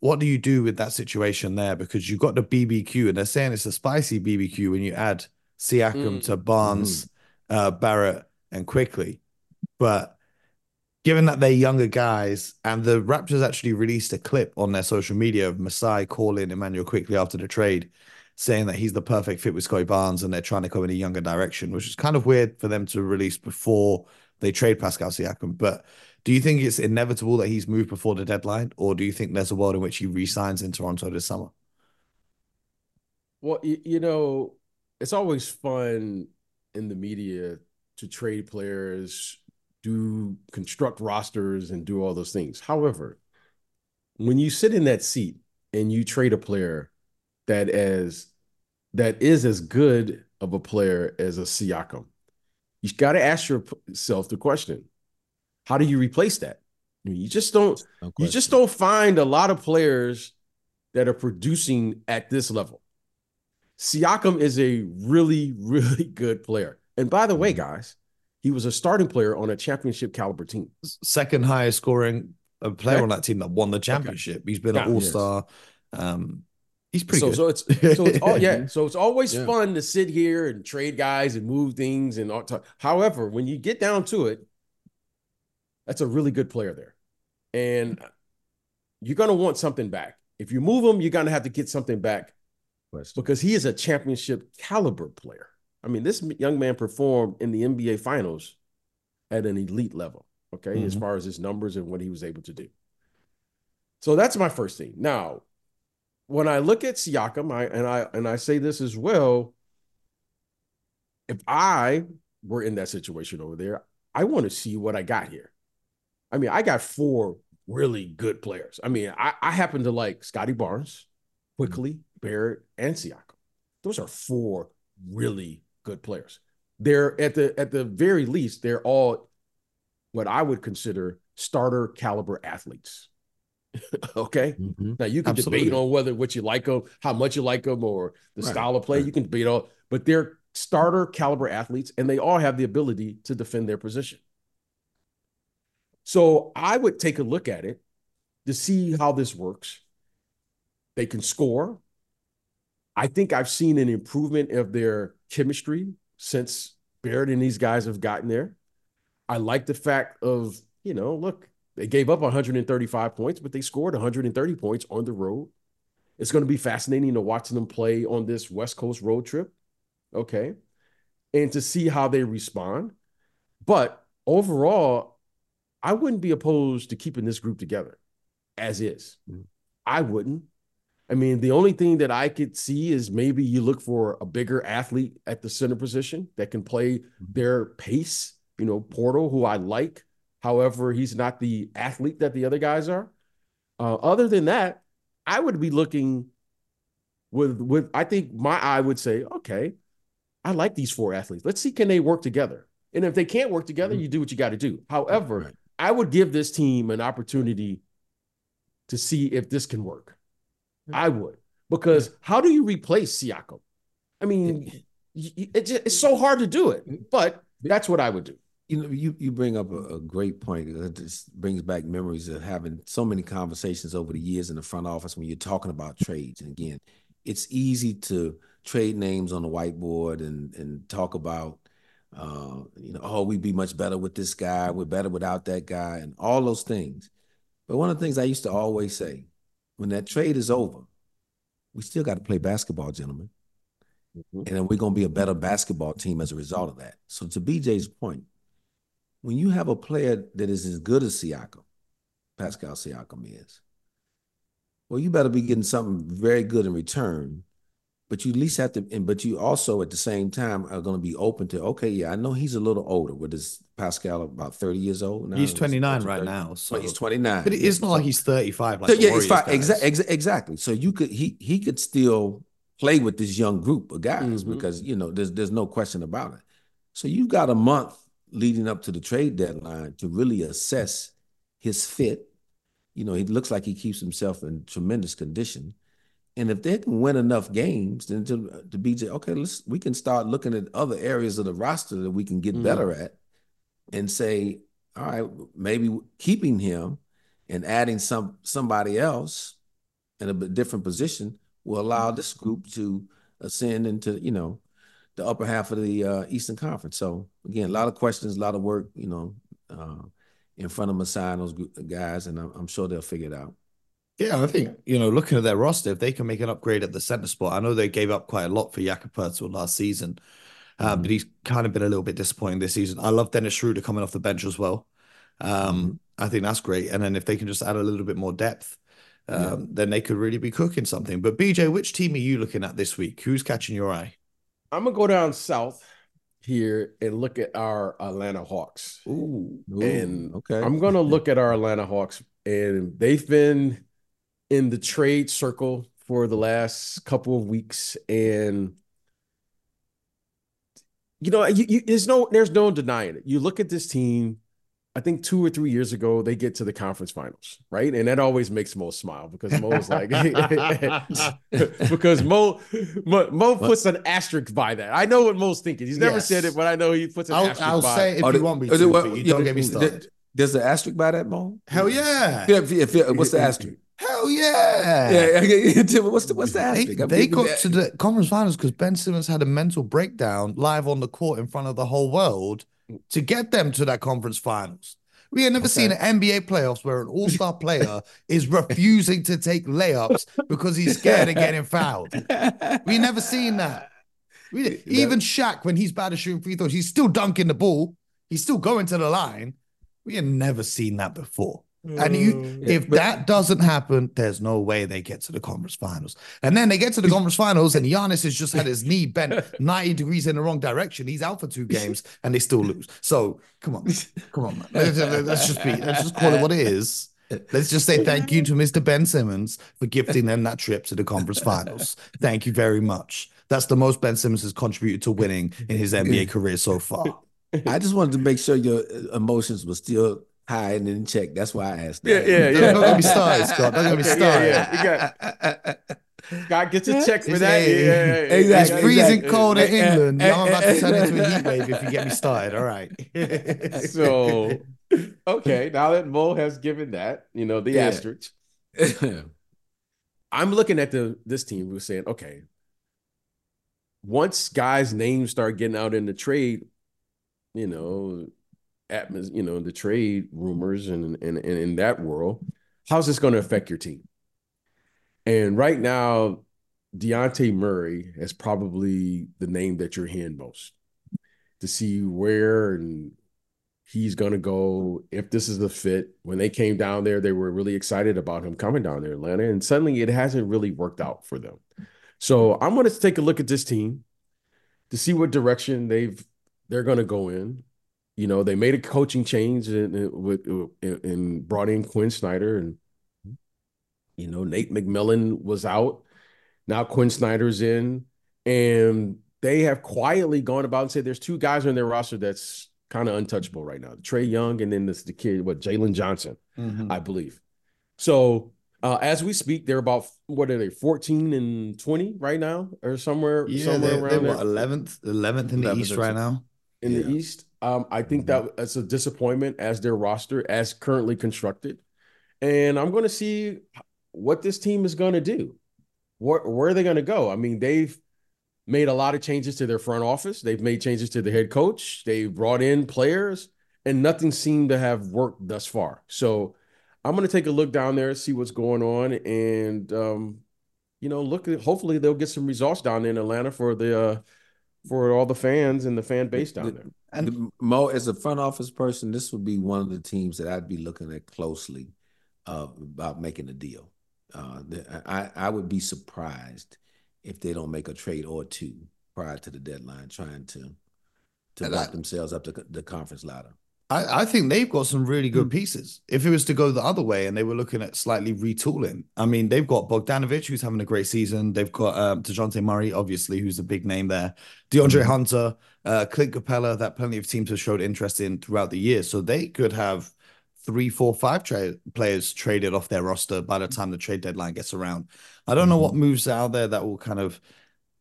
what do you do with that situation there? Because you've got the BBQ, and they're saying it's a spicy BBQ when you add Siakam mm. to Barnes, mm. uh, Barrett, and quickly. But given that they're younger guys, and the Raptors actually released a clip on their social media of Masai calling Immanuel Quickley after the trade, saying that he's the perfect fit with Scottie Barnes and they're trying to go in a younger direction, which is kind of weird for them to release before they trade Pascal Siakam. But do you think it's inevitable that he's moved before the deadline, or do you think there's a world in which he resigns in Toronto this summer? Well, you know, it's always fun in the media to trade players, do construct rosters, and do all those things. However, when you sit in that seat and you trade a player that as that is as good of a player as a Siakam, you got to ask yourself the question: How do you replace that? You just don't. No you just don't find a lot of players that are producing at this level. Siakam is a really, (laughs) really good player. And by the way, mm-hmm. guys, he was a starting player on a championship caliber team. Second highest scoring uh, player okay. on that team that won the championship. Okay. He's been an all star. Um, he's pretty so, good. So it's so it's all (laughs) yeah. So it's always yeah. fun to sit here and trade guys and move things and all. However, when you get down to it, that's a really good player there, and you're gonna want something back. If you move him, you're gonna have to get something back because he is a championship caliber player. I mean, this young man performed in the NBA finals at an elite level, okay, mm-hmm. as far as his numbers and what he was able to do. So that's my first thing. Now, when I look at Siakam, I and I and I say this as well, if I were in that situation over there, I want to see what I got here. I mean, I got four really good players. I mean, I, I happen to like Scottie Barnes, Quickley, Barrett, and Siakam. Those are four really good players. They're at the at the very least, they're all what I would consider starter caliber athletes. (laughs) okay. Mm-hmm. Now you can Absolutely. debate on whether what you like them, how much you like them, or the right. style of play. Right. You can debate all, but they're starter caliber athletes, and they all have the ability to defend their position. So I would take a look at it to see how this works. They can score. I think I've seen an improvement of their chemistry since Barrett and these guys have gotten there. I like the fact of, you know, look, they gave up 135 points, but they scored 130 points on the road. It's going to be fascinating to watch them play on this West Coast road trip. Okay. And to see how they respond. But overall, I wouldn't be opposed to keeping this group together as is. Mm-hmm. I wouldn't. I mean, the only thing that I could see is maybe you look for a bigger athlete at the center position that can play mm-hmm. their pace. You know, Poeltl, who I like. However, he's not the athlete that the other guys are. Uh, other than that, I would be looking with with. I think my eye would say, okay, I like these four athletes. Let's see, can they work together? And if they can't work together, mm-hmm. you do what you got to do. However, right. I would give this team an opportunity to see if this can work. I would because how do you replace Siakam? I mean, it's so hard to do it, but that's what I would do. You know, you you bring up a, a great point. It just brings back memories of having so many conversations over the years in the front office when you're talking about trades. And again, it's easy to trade names on the whiteboard and and talk about uh, you know, oh, we'd be much better with this guy, we're better without that guy, and all those things. But one of the things I used to always say, when that trade is over, we still got to play basketball, gentlemen. Mm-hmm. And then we're going to be a better basketball team as a result of that. So, to BJ's point, when you have a player that is as good as Siakam, Pascal Siakam is, well, you better be getting something very good in return but you at least have to and but you also at the same time are going to be open to okay yeah i know he's a little older what is pascal about 30 years old now? He's 29 right now so but he's 29 but it's not like he's 35 like so, yeah exa- exa- exactly. So you could he he could still play with this young group of guys mm-hmm. because you know there's there's no question about it. So you've got a month leading up to the trade deadline to really assess his fit. You know he looks like he keeps himself in tremendous condition. And if they can win enough games, then to to BJ, okay, let's we can start looking at other areas of the roster that we can get mm-hmm. better at, and say, all right, maybe keeping him and adding some somebody else in a different position will allow this group to ascend into you know the upper half of the uh, Eastern Conference. So again, a lot of questions, a lot of work. You know, uh, in front of Masai and those guys, and I'm, I'm, sure they'll figure it out. Yeah, I think you know, looking at their roster, if they can make an upgrade at the center spot, I know they gave up quite a lot for Jakob last season, uh, mm-hmm. but he's kind of been a little bit disappointing this season. I love Dennis Schroeder coming off the bench as well. Um, mm-hmm. I think that's great, and then if they can just add a little bit more depth, um, yeah. then they could really be cooking something. But BJ, which team are you looking at this week? Who's catching your eye? I'm gonna go down south here and look at our Atlanta Hawks. Ooh, and okay. I'm gonna look at our (laughs) Atlanta Hawks, and they've been in the trade circle for the last couple of weeks, and you know, you, you, there's no there's no denying it. You look at this team I think two or three years ago, they get to the conference finals, right? And that always makes Mo smile because Mo's like, (laughs) because Mo, Mo, Mo puts an asterisk by that. I know what Mo's thinking. He's never yes. said it, but I know he puts an I'll, asterisk I'll by say if oh, you want me to, well, you don't get me started. There's an asterisk by that, Mo? Hell yeah. If, if, if, what's the asterisk? Hell yeah! Yeah, what's the what's asterisk? They, they got to the conference finals because Ben Simmons had a mental breakdown live on the court in front of the whole world to get them to that conference finals. We had never okay. seen an NBA playoffs where an all-star player is refusing to take layups because he's scared of getting fouled. We never seen that. We, (laughs) even Shaq, when he's bad at shooting free throws, he's still dunking the ball. He's still going to the line. We had never seen that before. And you, mm. if that doesn't happen, there's no way they get to the conference finals. And then they get to the conference finals, and Giannis has just had his knee bent (laughs) 90 degrees in the wrong direction. He's out for two games, and they still lose. So come on, come on, man. Let's, let's just be, let's just call it what it is. Let's just say thank you to Mr. Ben Simmons for gifting them that trip to the conference finals. Thank you very much. That's the most Ben Simmons has contributed to winning in his NBA career so far. (laughs) I just wanted to make sure your emotions were still high and didn't check. That's why I asked. That. Yeah, yeah, (laughs) yeah. Don't get me started, Scott. Don't get me started. Yeah, yeah. You got, God gets a check for that. Yeah, yeah, exactly. It's freezing exactly. cold in England. I'm about to turn into a heat wave if you get me (laughs) started. All right. so, (laughs) okay, now that Mo has given that, you know, the yeah. asterisk, I'm looking at the this team who's saying, okay, once guys' names start getting out in the trade, you know, atmos, you know, the trade rumors and and, and in that world, how's this going to affect your team? And right now, Dejounte Murray is probably the name that you're hearing most to see where and he's going to go if this is the fit. When they came down there, they were really excited about him coming down there, Atlanta, and suddenly it hasn't really worked out for them. So I'm going to take a look at this team to see what direction they've they're going to go in. You know, they made a coaching change and with and brought in Quin Snyder, and you know Nate McMillan was out. Now Quin Snyder's in, and they have quietly gone about and said there's two guys on their roster that's kind of untouchable right now: Trae Young, and then this the kid, what Jalen Johnson, mm-hmm. I believe. So uh, as we speak, they're about what are they, 14 and 20 right now, or somewhere yeah, somewhere around 11th, 11th in the East right now. In yeah. the East. Um, I think mm-hmm. that that's a disappointment as their roster as currently constructed, and I'm going to see what this team is going to do. Where where are they going to go? I mean, they've made a lot of changes to their front office. They've made changes to the head coach. They've brought in players, and nothing seemed to have worked thus far. So I'm going to take a look down there, see what's going on, and um, you know, look. At, hopefully, they'll get some results down there in Atlanta for the uh, for all the fans and the fan base down there. And Mo, as a front office person, this would be one of the teams that I'd be looking at closely uh, about making a deal. Uh, I I would be surprised if they don't make a trade or two prior to the deadline, trying to to lock themselves up to the conference ladder. I, I think they've got some really good hmm. pieces. If it was to go the other way and they were looking at slightly retooling, I mean, they've got Bogdanovich, who's having a great season. They've got um, Dejounte Murray, obviously, who's a big name there. DeAndre mm-hmm. Hunter, uh, Clint Capela, that plenty of teams have showed interest in throughout the year. So they could have three, four, five tra- players traded off their roster by the time the trade deadline gets around. I don't know what mm-hmm. moves out there that will kind of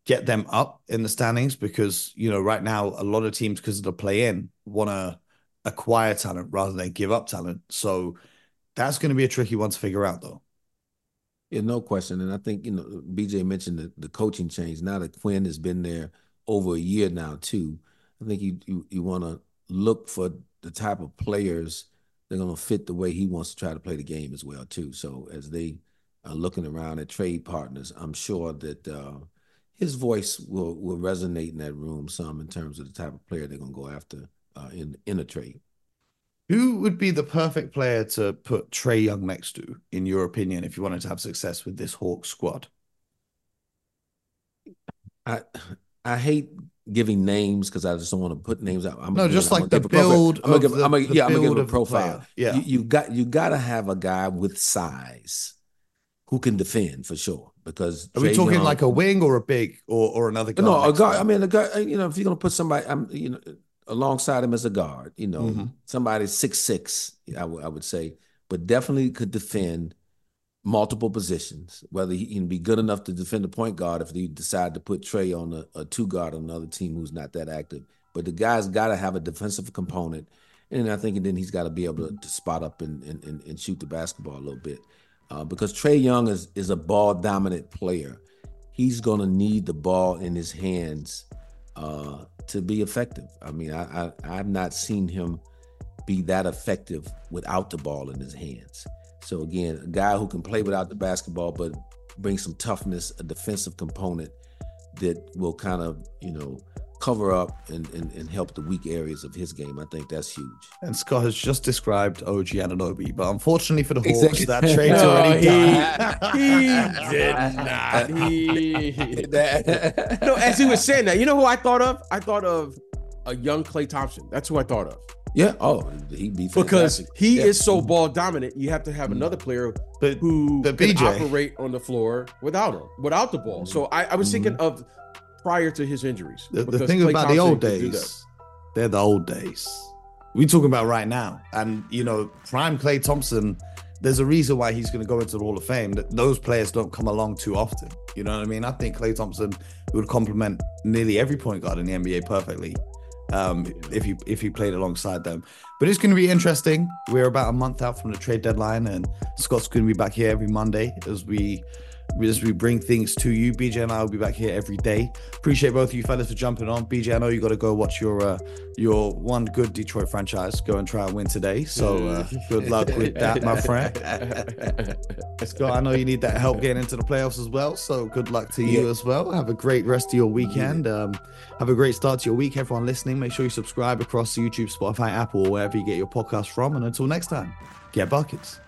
get them up in the standings because, you know, right now, a lot of teams, because of the play in, want to acquire talent rather than give up talent. So that's going to be a tricky one to figure out, though. Yeah, no question. And I think you know, BJ mentioned the, the coaching change. Now that Quin has been there over a year now, too, I think you you, you want to look for the type of players they're going to fit the way he wants to try to play the game as well too. So as they are looking around at trade partners, I'm sure that uh, his voice will will resonate in that room some in terms of the type of player they're going to go after uh, in in a trade. Who would be the perfect player to put Trae Young next to, in your opinion, if you wanted to have success with this Hawk squad? I I hate giving names because I just don't want to put names out. I'm no, just like the build. I'm gonna give, I'm gonna, yeah, I'm gonna give a profile. Yeah, you, you, got you got to have a guy with size who can defend for sure. Because are we talking Young, like a wing or a big or or another guy? No, a guy. I mean, a guy. You know, if you're gonna put somebody, I'm you know alongside him as a guard. You know, mm-hmm. somebody six six. I, w- I would say, but definitely could defend multiple positions. Whether he can be good enough to defend the point guard if they decide to put Trae on a, a two guard on another team who's not that active. But the guy's got to have a defensive component, and I think and then he's got to be able to, to spot up and, and, and shoot the basketball a little bit. Uh, because Trae Young is is a ball dominant player. He's going to need the ball in his hands uh, to be effective. I mean, I, I I've not seen him be that effective without the ball in his hands. So again, a guy who can play without the basketball, but bring some toughness, a defensive component that will kind of, you know, cover up and, and, and help the weak areas of his game. I think that's huge. And Scott has just described OG Anunoby, but unfortunately for the Hawks, exactly. that trade's (laughs) no, already done. he, (laughs) he did not. (laughs) He, no, as he was saying that, you know who I thought of? I thought of a young Klay Thompson. That's who I thought of. Yeah. Oh, he'd be because he yeah. is so ball dominant. You have to have mm-hmm. another player but, who but can operate on the floor without him, without the ball. So I, I was thinking mm-hmm. of prior to his injuries. The, the thing Klay about Thompson the old days, they're the old days. We talking about right now, and you know, prime Klay Thompson. There's a reason why he's going to go into the Hall of Fame. That those players don't come along too often. You know what I mean? I think Klay Thompson would complement nearly every point guard in the NBA perfectly um, if you if you played alongside them. But it's going to be interesting. We're about a month out from the trade deadline, and Scott's going to be back here every Monday as we as we bring things to you. BJ and I will be back here every day. Appreciate both of you fellas for jumping on. BJ, I know you got to go watch your uh, your one good Detroit franchise go and try and win today. So uh, good luck (laughs) with that, my friend. Scott, I know you need that help getting into the playoffs as well. So good luck to you yeah. as well. Have a great rest of your weekend. Um, have a great start to your week. Everyone listening, make sure you subscribe across YouTube, Spotify, Apple, or wherever you get your podcast from. And until next time, get buckets.